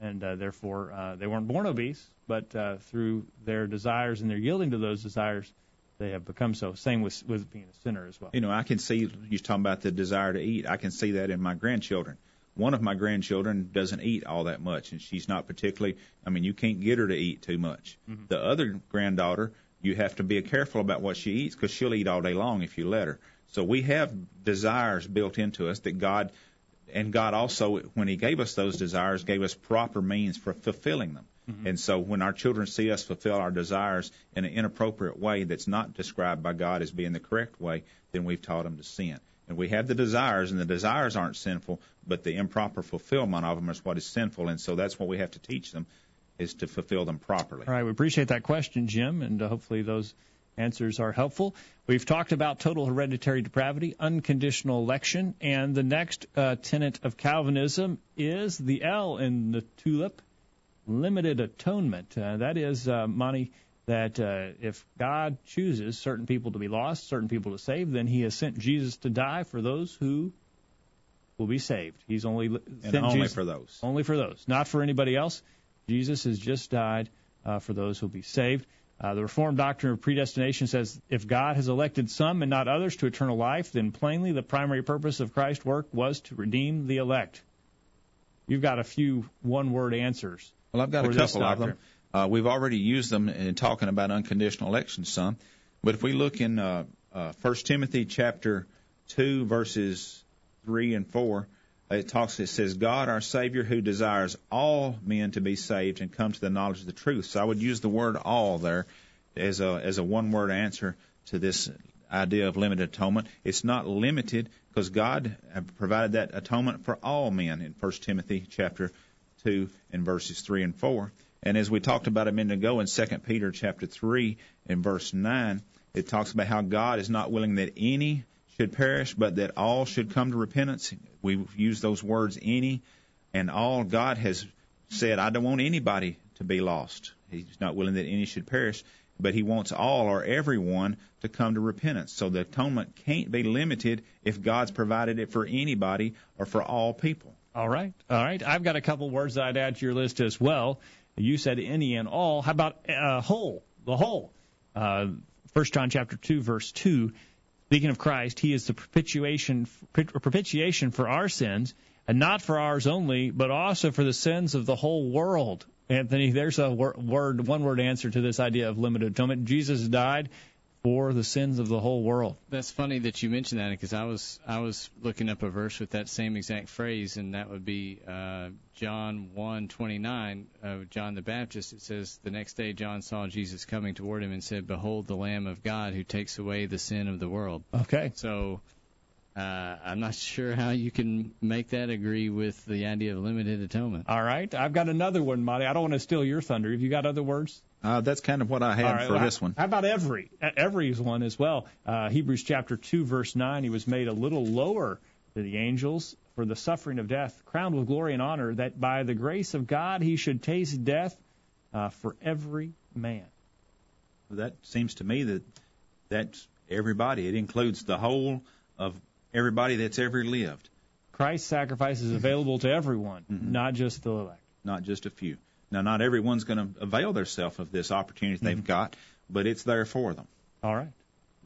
and uh, therefore uh, they weren't born obese, but uh, through their desires and their yielding to those desires, they have become so. Same with with being a sinner as well. You know, I can see you talking about the desire to eat. I can see that in my grandchildren. One of my grandchildren doesn't eat all that much, and she's not particularly. I mean, you can't get her to eat too much. Mm-hmm. The other granddaughter, you have to be careful about what she eats because she'll eat all day long if you let her. So we have desires built into us that God, and God also, when He gave us those desires, gave us proper means for fulfilling them. Mm-hmm. And so when our children see us fulfill our desires in an inappropriate way that's not described by God as being the correct way, then we've taught them to sin. And we have the desires, and the desires aren't sinful, but the improper fulfillment of them is what is sinful. And so that's what we have to teach them, is to fulfill them properly. All right, we appreciate that question, Jim, and uh, hopefully those answers are helpful. We've talked about total hereditary depravity, unconditional election, and the next uh, tenet of Calvinism is the L in the tulip, limited atonement. Uh, that is, uh, Monty, that uh, if God chooses certain people to be lost, certain people to save, then He has sent Jesus to die for those who will be saved. He's only li- And only Jesus- for those. only for those, not for anybody else. Jesus has just died uh, for those who will be saved. Uh, the Reformed doctrine of predestination says if God has elected some and not others to eternal life, then plainly the primary purpose of Christ's work was to redeem the elect. You've got a few one-word answers. Well, I've got a couple of them. Uh, we've already used them in talking about unconditional election some, but if we look in uh, uh, 1 Timothy chapter 2 verses 3 and 4, it talks. It says, "God, our Savior, who desires all men to be saved and come to the knowledge of the truth." So I would use the word "all" there as a as a one-word answer to this idea of limited atonement. It's not limited because God have provided that atonement for all men in 1 Timothy chapter 2 and verses 3 and 4. And as we talked about a minute ago in 2 Peter chapter 3 and verse 9, it talks about how God is not willing that any should perish, but that all should come to repentance. We've used those words any and all. God has said, I don't want anybody to be lost. He's not willing that any should perish, but he wants all or everyone to come to repentance. So the atonement can't be limited if God's provided it for anybody or for all people. All right, all right. I've got a couple words that I'd add to your list as well. You said any and all. How about uh, whole? The whole. Uh, First John chapter two verse two. Speaking of Christ, He is the propitiation propitiation for our sins, and not for ours only, but also for the sins of the whole world. Anthony, there's a word, one word answer to this idea of limited atonement. Jesus died for the sins of the whole world. That's funny that you mentioned that because I was I was looking up a verse with that same exact phrase, and that would be uh, John 1:29 of John the Baptist. It says, "The next day John saw Jesus coming toward him and said, Behold, the Lamb of God who takes away the sin of the world." Okay. So. Uh, I'm not sure how you can make that agree with the idea of limited atonement. All right. I've got another one, Monty. I don't want to steal your thunder. Have you got other words? Uh, that's kind of what I had right, for well, this one. How about every? Every's one as well. Uh, Hebrews chapter 2, verse 9. He was made a little lower than the angels for the suffering of death, crowned with glory and honor, that by the grace of God he should taste death uh, for every man. That seems to me that that's everybody. It includes the whole of everybody that's ever lived, Christ's sacrifice is available to everyone, Mm-hmm. not just the elect. not just a few. Now, not everyone's going to avail themselves of this opportunity Mm-hmm. they've got, but it's there for them. All right.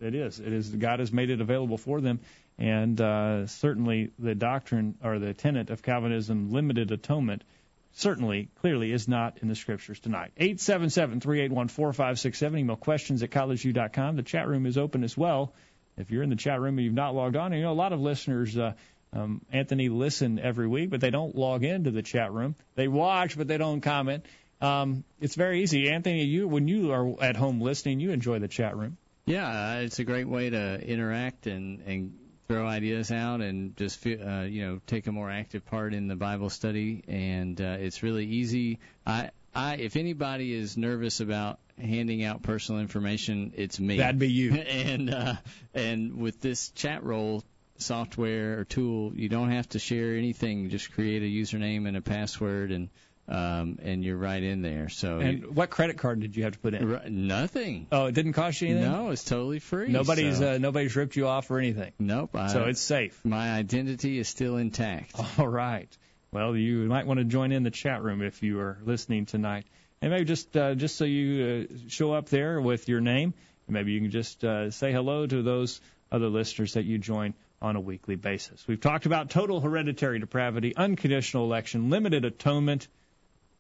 It is. It is. God has made it available for them, and uh, certainly the doctrine or the tenet of Calvinism, limited atonement, certainly clearly is not in the scriptures tonight. Eight seven seven three eight one four five six seven. Email questions at collegeview.com. The chat room is open as well. If you're in the chat room and you've not logged on, you know a lot of listeners. Uh, um, Anthony listen every week, but they don't log into the chat room. They watch, but they don't comment. Um, it's very easy. Anthony, you when you are at home listening, you enjoy the chat room. Yeah, uh, it's a great way to interact and and throw ideas out and just feel, uh, you know take a more active part in the Bible study. And uh, it's really easy. I I if anybody is nervous about handing out personal information, it's me. That'd be you. and uh, and with this Chatroll software or tool, you don't have to share anything. Just create a username and a password, and um, and you're right in there. So And what credit card did you have to put in? you, nothing. Oh, it didn't cost you anything. No, it's totally free. Nobody's so. uh, nobody's ripped you off or anything. Nope. I, So it's safe. my identity is still intact. All right. well, you might want to join in the chat room if you are listening tonight. And maybe just uh, just so you uh, show up there with your name, maybe you can just uh, say hello to those other listeners that you join on a weekly basis. We've talked about total hereditary depravity, unconditional election, limited atonement,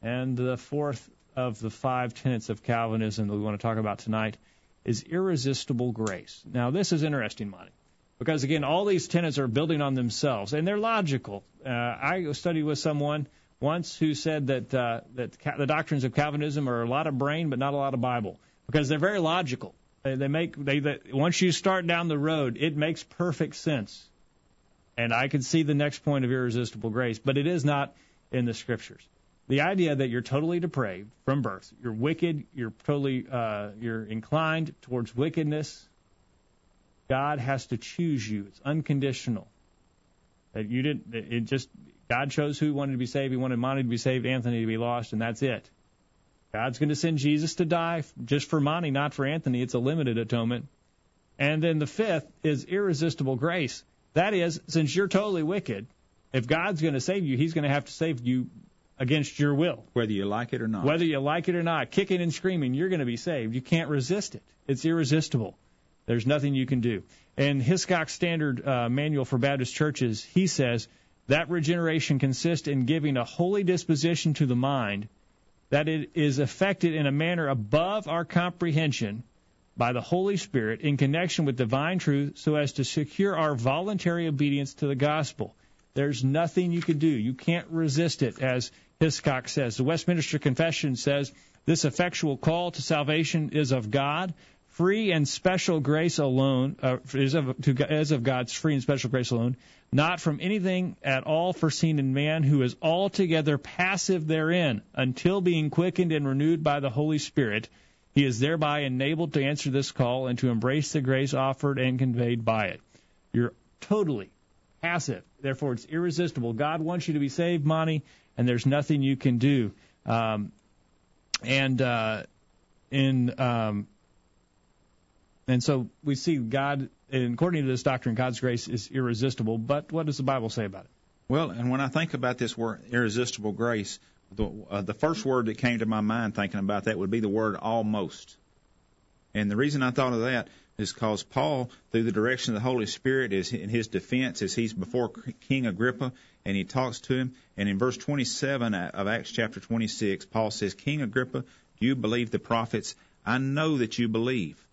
and the fourth of the five tenets of Calvinism that we want to talk about tonight is irresistible grace. Now, this is interesting, Monty, because again, all these tenets are building on themselves, and they're logical. Uh, I studied with someone once who said that uh, that the doctrines of Calvinism are a lot of brain but not a lot of Bible because they're very logical. They, they make they, they once you start down the road, it makes perfect sense. And I can see the next point of irresistible grace, but it is not in the scriptures. The idea that you're totally depraved from birth, you're wicked, you're totally uh, you're inclined towards wickedness. God has to choose you. It's unconditional. That you didn't. It just God chose who wanted to be saved. He wanted Monty to be saved, Anthony to be lost, and that's it. God's going to send Jesus to die just for Monty, not for Anthony. It's a limited atonement. And then the fifth is irresistible grace. That is, since you're totally wicked, if God's going to save you, He's going to have to save you against your will. Whether you like it or not. Whether you like it or not, kicking and screaming, you're going to be saved. You can't resist it. It's irresistible. There's nothing you can do. And Hiscox Standard uh, Manual for Baptist Churches, he says that regeneration consists in giving a holy disposition to the mind that it is effected in a manner above our comprehension by the Holy Spirit in connection with divine truth so as to secure our voluntary obedience to the gospel. There's nothing you can do. You can't resist it, as Hiscox says. The Westminster Confession says this effectual call to salvation is of God, free and special grace alone, uh, is, of, of God's free and special grace alone, not from anything at all foreseen in man who is altogether passive therein, until being quickened and renewed by the Holy Spirit, he is thereby enabled to answer this call and to embrace the grace offered and conveyed by it. You're totally passive. Therefore, it's irresistible. God wants you to be saved, Monty, and there's nothing you can do. Um, and uh, in um, and so we see God and according to this doctrine, God's grace is irresistible. But what does the Bible say about it? Well, and when I think about this word irresistible grace, the, uh, the first word that came to my mind thinking about that would be the word almost. And the reason I thought of that is because Paul, through the direction of the Holy Spirit, is in his defense as he's before King Agrippa, and he talks to him. And in verse 27 of Acts chapter 26, Paul says, King Agrippa, do you believe the prophets? I know that you believe.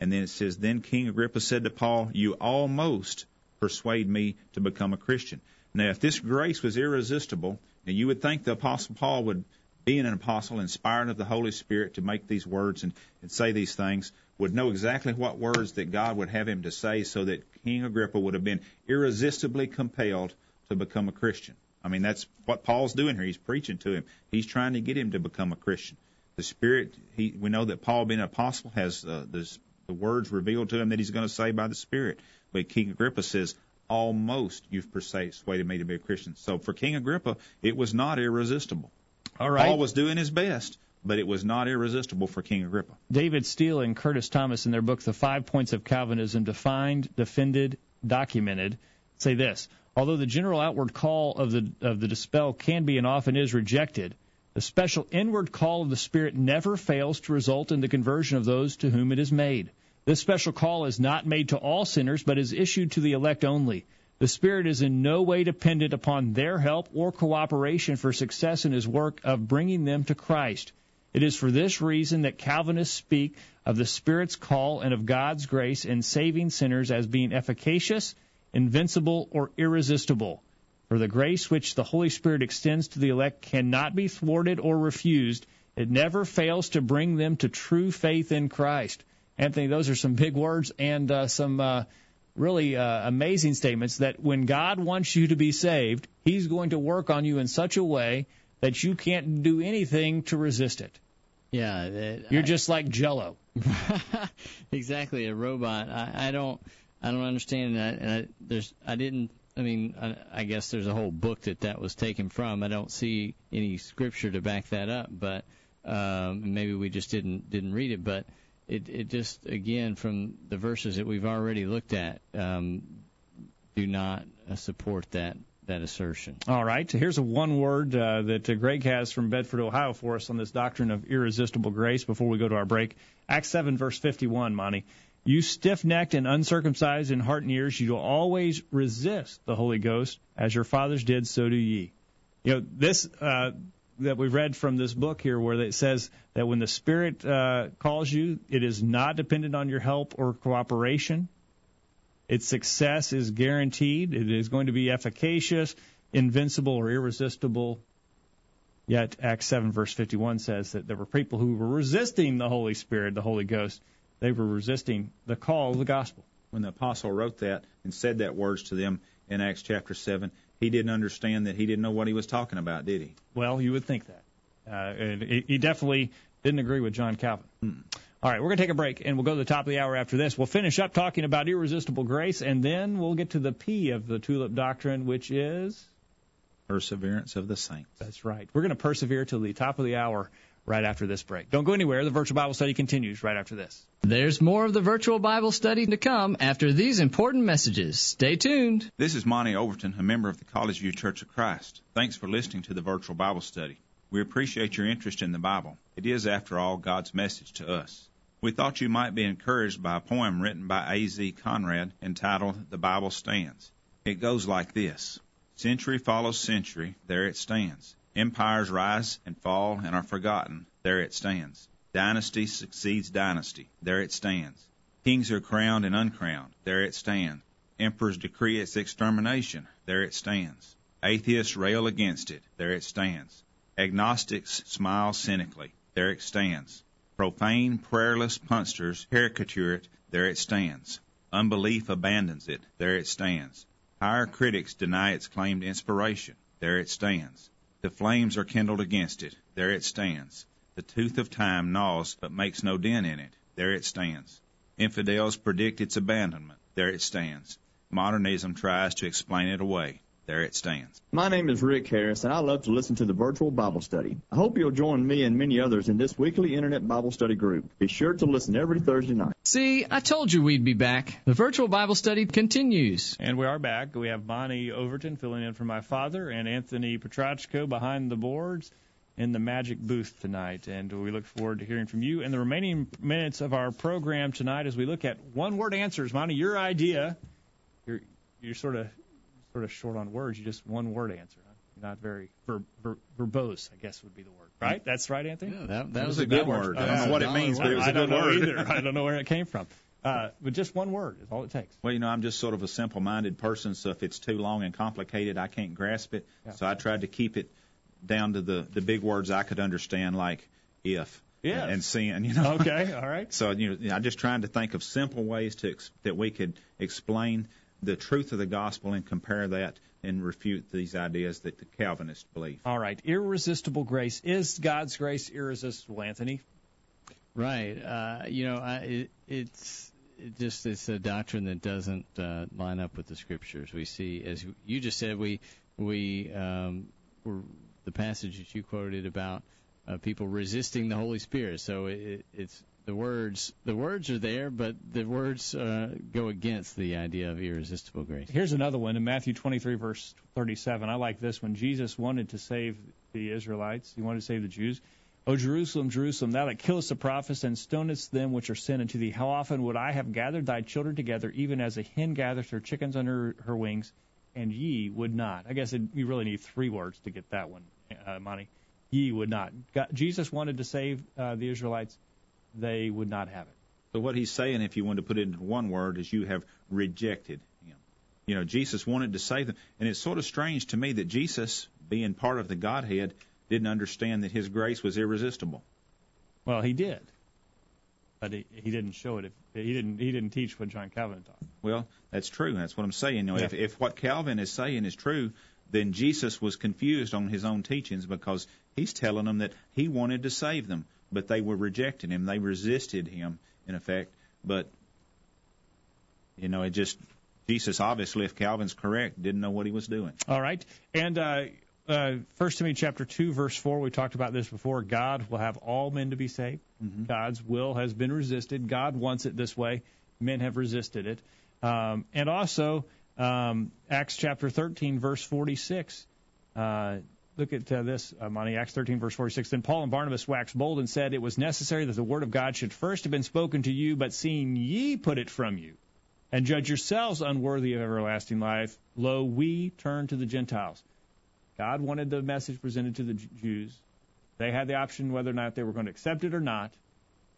And then it says, Then King Agrippa said to Paul, You almost persuade me to become a Christian. Now, if this grace was irresistible, and you would think the Apostle Paul would, being an apostle, inspired of the Holy Spirit to make these words and, and say these things, would know exactly what words that God would have him to say so that King Agrippa would have been irresistibly compelled to become a Christian. I mean, that's what Paul's doing here. He's preaching to him. He's trying to get him to become a Christian. The Spirit, he, we know that Paul, being an apostle, has uh, this the words revealed to him that he's going to say by the Spirit. But King Agrippa says, almost you've persuaded me to be a Christian. So for King Agrippa, it was not irresistible. All right. Paul was doing his best, but it was not irresistible for King Agrippa. David Steele and Curtis Thomas, in their book, The Five Points of Calvinism, defined, defended, documented, say this. Although the general outward call of the of the gospel can be and often is rejected, the special inward call of the Spirit never fails to result in the conversion of those to whom it is made. This special call is not made to all sinners, but is issued to the elect only. The Spirit is in no way dependent upon their help or cooperation for success in His work of bringing them to Christ. It is for this reason that Calvinists speak of the Spirit's call and of God's grace in saving sinners as being efficacious, invincible, or irresistible. For the grace which the Holy Spirit extends to the elect cannot be thwarted or refused. It never fails to bring them to true faith in Christ. Anthony, those are some big words and uh, some uh, really uh, amazing statements that when God wants you to be saved, He's going to work on you in such a way that you can't do anything to resist it. Yeah, that, you're I, just like Jello. exactly, a robot. I, I don't, I don't understand that. And I, there's, I didn't. I mean, I, I guess there's a whole book that that was taken from. I don't see any scripture to back that up, but um, maybe we just didn't didn't read it. But it, it just again from the verses that we've already looked at um, do not uh, support that that assertion. All right. Here's a one word uh, that uh, Greg has from Bedford, Ohio, for us on this doctrine of irresistible grace. Before we go to our break, Acts 7 verse 51, Monty. You stiff-necked and uncircumcised in heart and ears, you will always resist the Holy Ghost, as your fathers did, so do ye. You know this uh, that we read from this book here, where it says that when the Spirit uh, calls you, it is not dependent on your help or cooperation. Its success is guaranteed. It is going to be efficacious, invincible, or irresistible. Yet Acts 7 verse 51 says that there were people who were resisting the Holy Spirit, the Holy Ghost. They were resisting the call of the gospel. When the apostle wrote that and said that words to them in Acts chapter 7, he didn't understand that he didn't know what he was talking about, did he? Well, you would think that. Uh, and he definitely didn't agree with John Calvin. Hmm. All right, we're going to take a break, and we'll go to the top of the hour after this. We'll finish up talking about irresistible grace, and then we'll get to the P of the tulip doctrine, which is perseverance of the saints. That's right. We're going to persevere till the top of the hour right after this break. Don't go anywhere. The virtual Bible study continues right after this. There's more of the virtual Bible study to come after these important messages. Stay tuned. This is Monty Overton, a member of the College View Church of Christ. Thanks for listening to the virtual Bible study. We appreciate your interest in the Bible. It is, after all, God's message to us. We thought you might be encouraged by a poem written by A.Z. Conrad entitled The Bible Stands. It goes like this Century follows century, there it stands. Empires rise and fall and are forgotten, there it stands. Dynasty succeeds dynasty, there it stands. Kings are crowned and uncrowned, there it stands. Emperors decree its extermination, there it stands. Atheists rail against it, there it stands. Agnostics smile cynically, there it stands. Profane, prayerless punsters caricature it, there it stands. Unbelief abandons it, there it stands. Higher critics deny its claimed inspiration, there it stands. The flames are kindled against it, there it stands. The tooth of time gnaws but makes no dent in it, there it stands. Infidels predict its abandonment, there it stands. Modernism tries to explain it away, there it stands. My name is Rick Harris, and I love to listen to the virtual Bible study. I hope you'll join me and many others in this weekly Internet Bible study group. Be sure to listen every Thursday night. See, I told you we'd be back. The virtual Bible study continues. And we are back. We have Monty Overton filling in for my father and Anthony Petrachko behind the boards in the magic booth tonight. And we look forward to hearing from you in the remaining minutes of our program tonight as we look at one word answers. Bonnie, your idea, you're, you're sort of sort of short on words. You just one word answer. Huh? Not very ver, ver, verbose, I guess would be the word. Right? That's right, Anthony. Yeah, that, that, That was, was a good word. I don't know what it means, but it was I a don't good know word. either. I don't know where it came from. Uh, but just one word is all it takes. Well, you know, I'm just sort of a simple-minded person, so if it's too long and complicated, I can't grasp it. Yeah. So I tried to keep it down to the the big words I could understand, like if Yes. and sin. You know. Okay, all right. So you know, I'm just trying to think of simple ways to ex- that we could explain the truth of the gospel and compare that and refute these ideas that the Calvinists believe. All right. Irresistible grace. Is God's grace irresistible, Anthony? Right. Uh, you know, I, it, it's it just it's a doctrine that doesn't uh, line up with the scriptures. We see, as you just said, we we um, were the passage that you quoted about uh, people resisting the Holy Spirit. So it, it's the words the words are there, but the words uh, go against the idea of irresistible grace. Here's another one in Matthew 23, verse 37. I like this one. Jesus wanted to save the Israelites, he wanted to save the Jews. O Jerusalem, Jerusalem, thou that killest the prophets and stonest them which are sent unto thee, how often would I have gathered thy children together, even as a hen gathers her chickens under her wings, and ye would not? I guess it, you really need three words to get that one, uh, Monty. Ye would not. God, Jesus wanted to save uh, the Israelites. They would not have it. So what he's saying, if you want to put it into one word, is you have rejected him. You know, Jesus wanted to save them, and it's sort of strange to me that Jesus, being part of the Godhead, didn't understand that his grace was irresistible. Well, he did, but he, he didn't show it. If, he didn't. He didn't teach what John Calvin taught. Well, that's true. That's what I'm saying. You know, Yeah. if, if what Calvin is saying is true, then Jesus was confused on his own teachings because he's telling them that he wanted to save them, but they were rejecting him. They resisted him, in effect. But, you know, it just, Jesus obviously, if Calvin's correct, didn't know what he was doing. All right, and uh, uh, First Timothy chapter two, verse four. We talked about this before. God will have all men to be saved. God's will has been resisted. God wants it this way. Men have resisted it, um, and also Um, Acts chapter 13, verse 46. Uh, look at uh, this, uh, Monty, Acts 13, verse 46. Then Paul and Barnabas waxed bold and said, It was necessary that the word of God should first have been spoken to you, but seeing ye put it from you, and judge yourselves unworthy of everlasting life, lo, we turn to the Gentiles. God wanted the message presented to the Jews. They had the option whether or not they were going to accept it or not,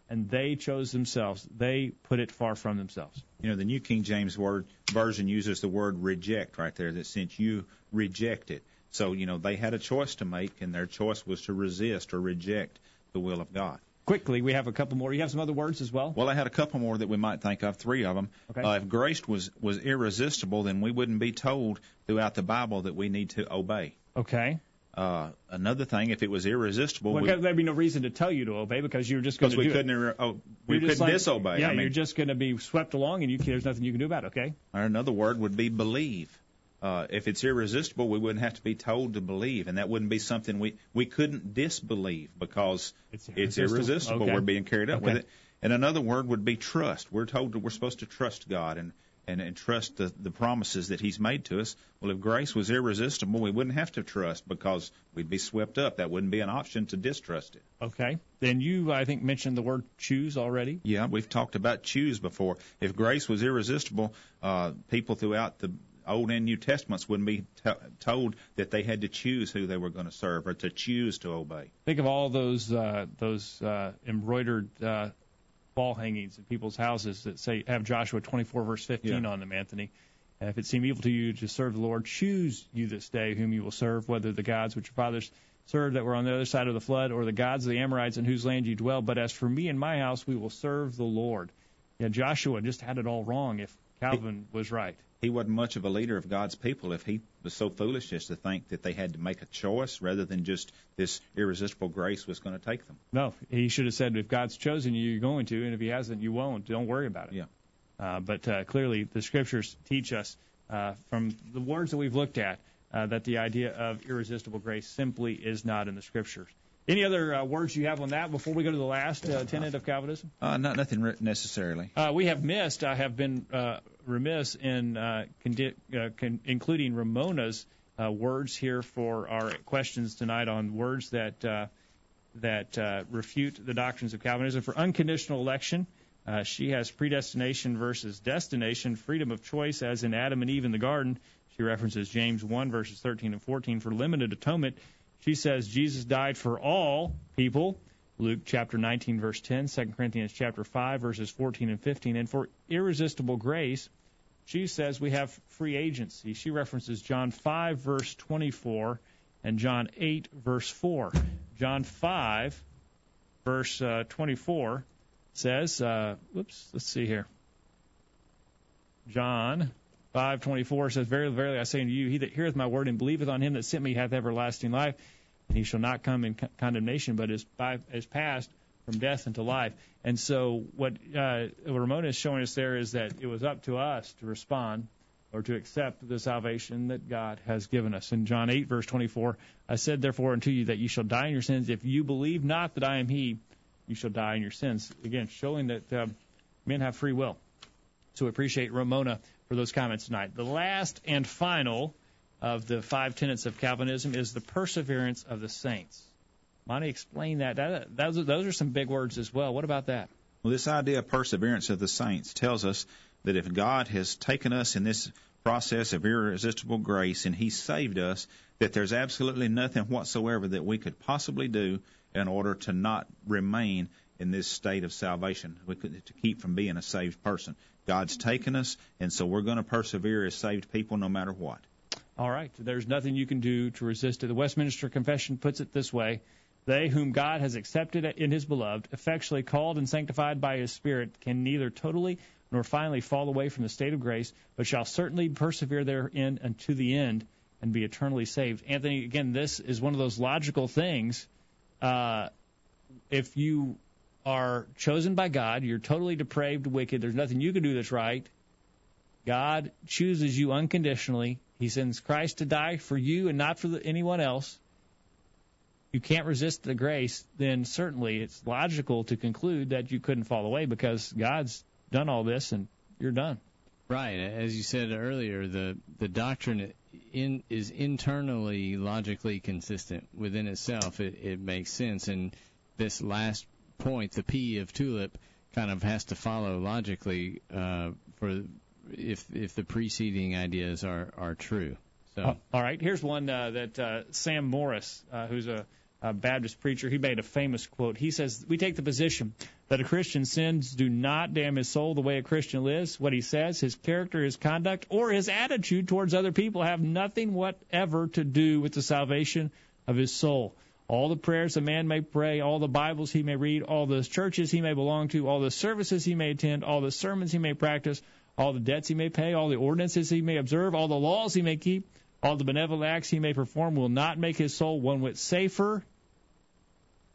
and they chose themselves. They put it far from themselves. You know, the New King James word version uses the word reject right there. That since you reject it, so you know they had a choice to make, and their choice was to resist or reject the will of God. Quickly, we have a couple more. You have some other words as well. Well, I had a couple more that we might think of. Three of them. Okay. Uh, if grace was was irresistible, then we wouldn't be told throughout the Bible that we need to obey. Okay. Uh, another thing, if it was irresistible, Well, we, there'd be no reason to tell you to obey because you're just going because to we do couldn't it. oh, we couldn't like- disobey. Yeah, I mean, you're just going to be swept along, and you there's nothing you can do about it. Okay. Or another word would be believe. Uh, if it's irresistible, we wouldn't have to be told to believe, and that wouldn't be something we we couldn't disbelieve because It's it's irresistible. irresistible. Okay. We're being carried up with it. And another word would be trust. We're told that we're supposed to trust God and and, and trust the, the promises that He's made to us. Well, if grace was irresistible, we wouldn't have to trust because we'd be swept up. That wouldn't be an option to distrust it. Okay. Then you, I think, mentioned the word choose already. Yeah, we've talked about choose before. If grace was irresistible, uh, people throughout the Old and New Testaments wouldn't be t- told that they had to choose who they were going to serve or to choose to obey. Think of all those uh, those uh, embroidered uh, wall hangings in people's houses that say have Joshua 24 verse 15 Yeah. on them, Anthony. And if it seem evil to you to serve the Lord, choose you this day whom you will serve, whether the gods which your fathers served that were on the other side of the flood, or the gods of the Amorites in whose land you dwell. But as for me and my house, we will serve the Lord. Yeah, Joshua just had it all wrong. If Calvin was right. He wasn't much of a leader of God's people if he was so foolish as to think that they had to make a choice rather than just this irresistible grace was going to take them. No, he should have said, if God's chosen you, you're going to, and if he hasn't, you won't. Don't worry about it. Yeah. Uh, but uh, clearly, the scriptures teach us uh, from the words that we've looked at uh, that the idea of irresistible grace simply is not in the scriptures. Any other uh, words you have on that before we go to the last uh, tenet of Calvinism? Uh, not nothing necessarily. Uh, we have missed. I have been uh, remiss in uh, condi- uh, con- including Ramona's uh, words here for our questions tonight on words that uh, that uh, refute the doctrines of Calvinism. For unconditional election, uh, she has predestination versus destination, freedom of choice, as in Adam and Eve in the garden. She references James 1 verses 13 and 14 for limited atonement. She says Jesus died for all people. Luke chapter 19 verse 10, 2 Corinthians chapter 5 verses 14 and 15. And for irresistible grace, she says we have free agency. She references John 5 verse 24 and John 8 verse 4. John 5 verse uh, 24 says, uh, whoops, let's see here. John 5:24 says, "Verily, verily, I say unto you, he that heareth my word and believeth on him that sent me hath everlasting life, and he shall not come in con- condemnation, but is by, is passed from death into life." And so, what uh, Ramona is showing us there is that it was up to us to respond or to accept the salvation that God has given us. In John 8 verse 24, I said therefore unto you that you shall die in your sins if you believe not that I am He, you shall die in your sins. Again, showing that um, men have free will. So we appreciate Ramona for those comments tonight. The last and final of the five tenets of Calvinism is the perseverance of the saints. Monty, explain that. that those, those are some big words as well. What about that? Well, this idea of perseverance of the saints tells us that if God has taken us in this process of irresistible grace and He saved us, that there's absolutely nothing whatsoever that we could possibly do in order to not remain in this state of salvation, we could, to keep from being a saved person. God's taken us, and so we're going to persevere as saved people no matter what. All right. There's nothing you can do to resist it. The Westminster Confession puts it this way They whom God has accepted in his beloved, effectually called and sanctified by his Spirit, can neither totally nor finally fall away from the state of grace, but shall certainly persevere therein unto the end and be eternally saved. Anthony, again, this is one of those logical things. Uh, if you are chosen by God, you're totally depraved, wicked, there's nothing you can do that's right. God chooses you unconditionally. He sends Christ to die for you and not for the, anyone else. You can't resist the grace, then certainly it's logical to conclude that you couldn't fall away because God's done all this and you're done. Right, as you said earlier, the the doctrine in is internally logically consistent within itself. It, it makes sense, and this last point, the P of tulip, kind of has to follow logically uh, for if if the preceding ideas are are true. So, Uh, all right, here's one uh, that uh, Sam Morris, uh, who's a, a Baptist preacher, he made a famous quote. He says, "We take the position that a Christian's sins do not damn his soul the way a Christian lives. What he says, his character, his conduct, or his attitude towards other people have nothing whatever to do with the salvation of his soul." All the prayers a man may pray, all the Bibles he may read, all the churches he may belong to, all the services he may attend, all the sermons he may practice, all the debts he may pay, all the ordinances he may observe, all the laws he may keep, all the benevolent acts he may perform will not make his soul one whit safer.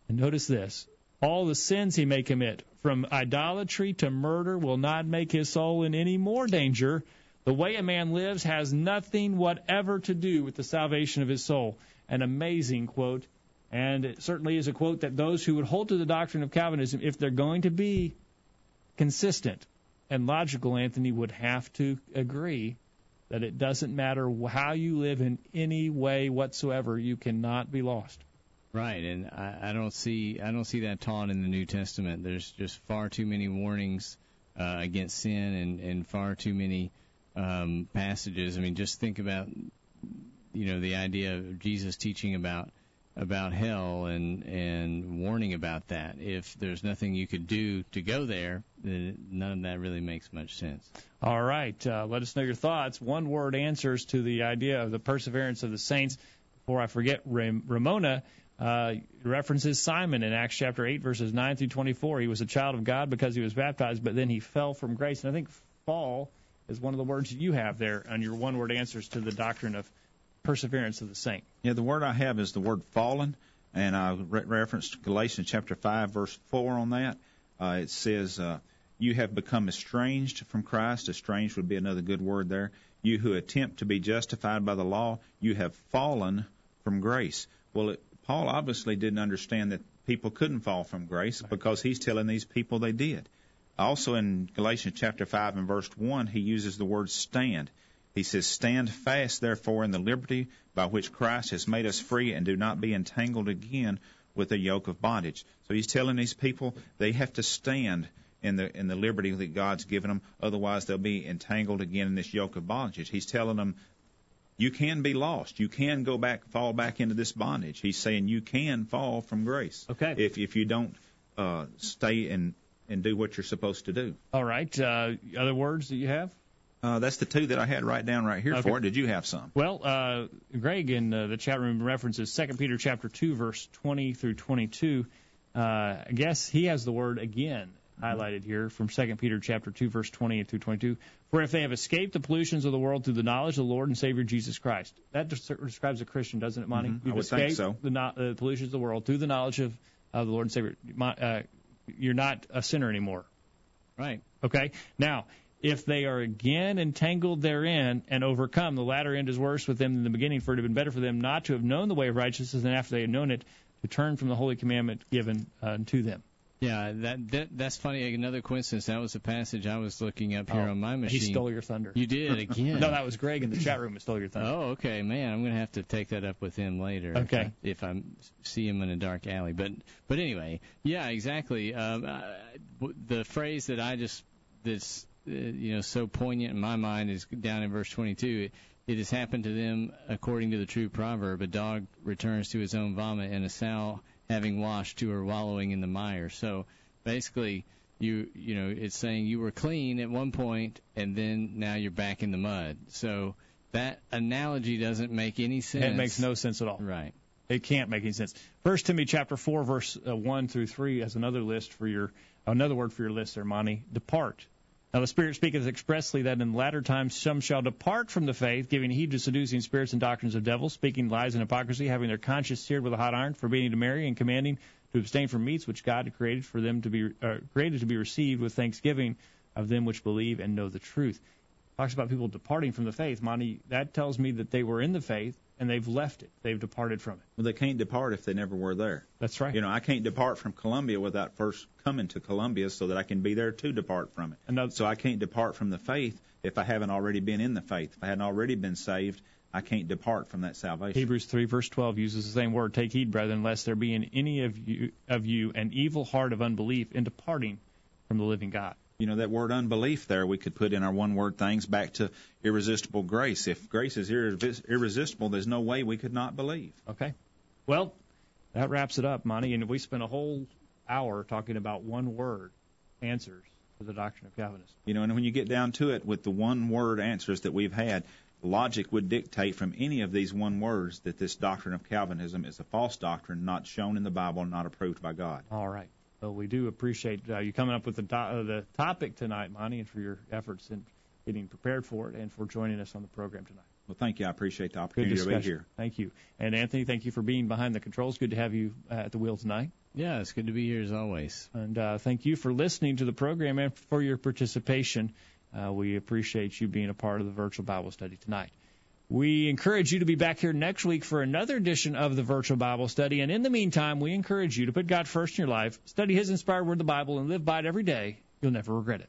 And notice this all the sins he may commit, from idolatry to murder, will not make his soul in any more danger. The way a man lives has nothing whatever to do with the salvation of his soul. An amazing quote. And it certainly is a quote that those who would hold to the doctrine of Calvinism, if they're going to be consistent and logical, Anthony, would have to agree that it doesn't matter how you live in any way whatsoever, you cannot be lost. Right, and I, I don't see I don't see that taught in the New Testament. There's just far too many warnings uh, against sin, and and far too many um, passages. I mean, just think about you know the idea of Jesus teaching about about hell and and warning about that. If there's nothing you could do to go there, then none of that really makes much sense. All right, uh, let us know your thoughts. One word answers to the idea of the perseverance of the saints. Before I forget, Ram- Ramona uh, references Simon in Acts chapter 8, verses 9 through 24. He was a child of God because he was baptized, but then he fell from grace. And I think fall is one of the words you have there on your one word answers to the doctrine of perseverance of the saint. Yeah, the word I have is the word fallen, and I re- referenced Galatians chapter 5, verse 4 on that. Uh, it says, uh, You have become estranged from Christ. Estranged would be another good word there. You who attempt to be justified by the law, you have fallen from grace. Well, it, Paul obviously didn't understand that people couldn't fall from grace because he's telling these people they did. Also in Galatians chapter 5 and verse 1, he uses the word stand. He says, Stand fast, therefore, in the liberty by which Christ has made us free, and do not be entangled again with the yoke of bondage. So he's telling these people they have to stand in the in the liberty that God's given them, otherwise they'll be entangled again in this yoke of bondage. He's telling them you can be lost. You can go back, fall back into this bondage. He's saying you can fall from grace. Okay. If if you don't uh, stay and and do what you're supposed to do. All right, uh, other words that you have? Uh, that's the two that I had right down right here Okay. for it. Did you have some? Well, uh, Greg in uh, the chat room references Second Peter chapter 2 verse 20 through 22. Uh, I guess he has the word again highlighted here from Second Peter chapter 2 verse 20 through 22. For if they have escaped the pollutions of the world through the knowledge of the Lord and Savior Jesus Christ. That describes a Christian, doesn't it, Monty? Mhm, I would think so. the, no- uh, pollutions of the world through the knowledge of the Lord and Savior. My, uh, you're not a sinner anymore. Right. Okay? Now, if they are again entangled therein and overcome, the latter end is worse with them than the beginning, for it had been better for them not to have known the way of righteousness than after they had known it to turn from the holy commandment given uh, to them. Yeah, that, that that's funny. Another coincidence. That was a passage I was looking up here Oh, on my machine. He stole your thunder. You did again. no, that was Greg in the chat room who stole your thunder. Oh, okay, man. I'm gonna have to take that up with him later. if Okay. I- If I, see him in a dark alley, but but anyway, yeah, exactly. Um, I, w- the phrase that I just that's uh, you know so poignant in my mind is down in verse 22. It, it has happened to them according to the true proverb: a dog returns to his own vomit, and a sow having washed to her wallowing in the mire. So basically. You you know it's saying you were clean at one point and then now you're back in the mud. So that analogy doesn't make any sense. It makes no sense at all. Right. It can't make any sense. First Timothy chapter four verse uh, one through three has another list for your another word for your list there, Monty. Depart. Now the Spirit speaketh expressly that in latter times some shall depart from the faith, giving heed to seducing spirits and doctrines of devils, speaking lies and hypocrisy, having their conscience seared with a hot iron, forbidding to marry, and commanding to abstain from meats which God created for them to be uh, created to be received with thanksgiving of them which believe and know the truth. Talks about people departing from the faith, Monty, that tells me that they were in the faith and they've left it. They've departed from it. Well, they can't depart if they never were there. That's right. You know, I can't depart from Columbia without first coming to Columbia so that I can be there to depart from it. Another, so I can't depart from the faith if I haven't already been in the faith. If I hadn't already been saved, I can't depart from that salvation. Hebrews 3 verse 12 uses the same word, take heed, brethren, lest there be in any of you, of you an evil heart of unbelief in departing from the living God. You know, that word unbelief there, we could put in our one word things back to irresistible grace. If grace is irres- irresistible, there's no way we could not believe. Okay. Well, that wraps it up, Monty. And we spent a whole hour talking about one word answers to the doctrine of Calvinism. You know, and when you get down to it, with the one word answers that we've had, logic would dictate from any of these one words that this doctrine of Calvinism is a false doctrine, not shown in the Bible, not approved by God. All right. Well, we do appreciate uh, you coming up with the, to- uh, the topic tonight, Monty, and for your efforts in getting prepared for it and for joining us on the program tonight. Well, thank you. I appreciate the opportunity to be here. Thank you. And Anthony, thank you for being behind the controls. Good to have you uh, at the wheel tonight. Yeah, it's good to be here as always. And uh, thank you for listening to the program and for your participation. Uh, we appreciate you being a part of the virtual Bible study tonight. We encourage you to be back here next week for another edition of the virtual Bible study. And in the meantime, we encourage you to put God first in your life, study His inspired word, the Bible, and live by it every day. You'll never regret it.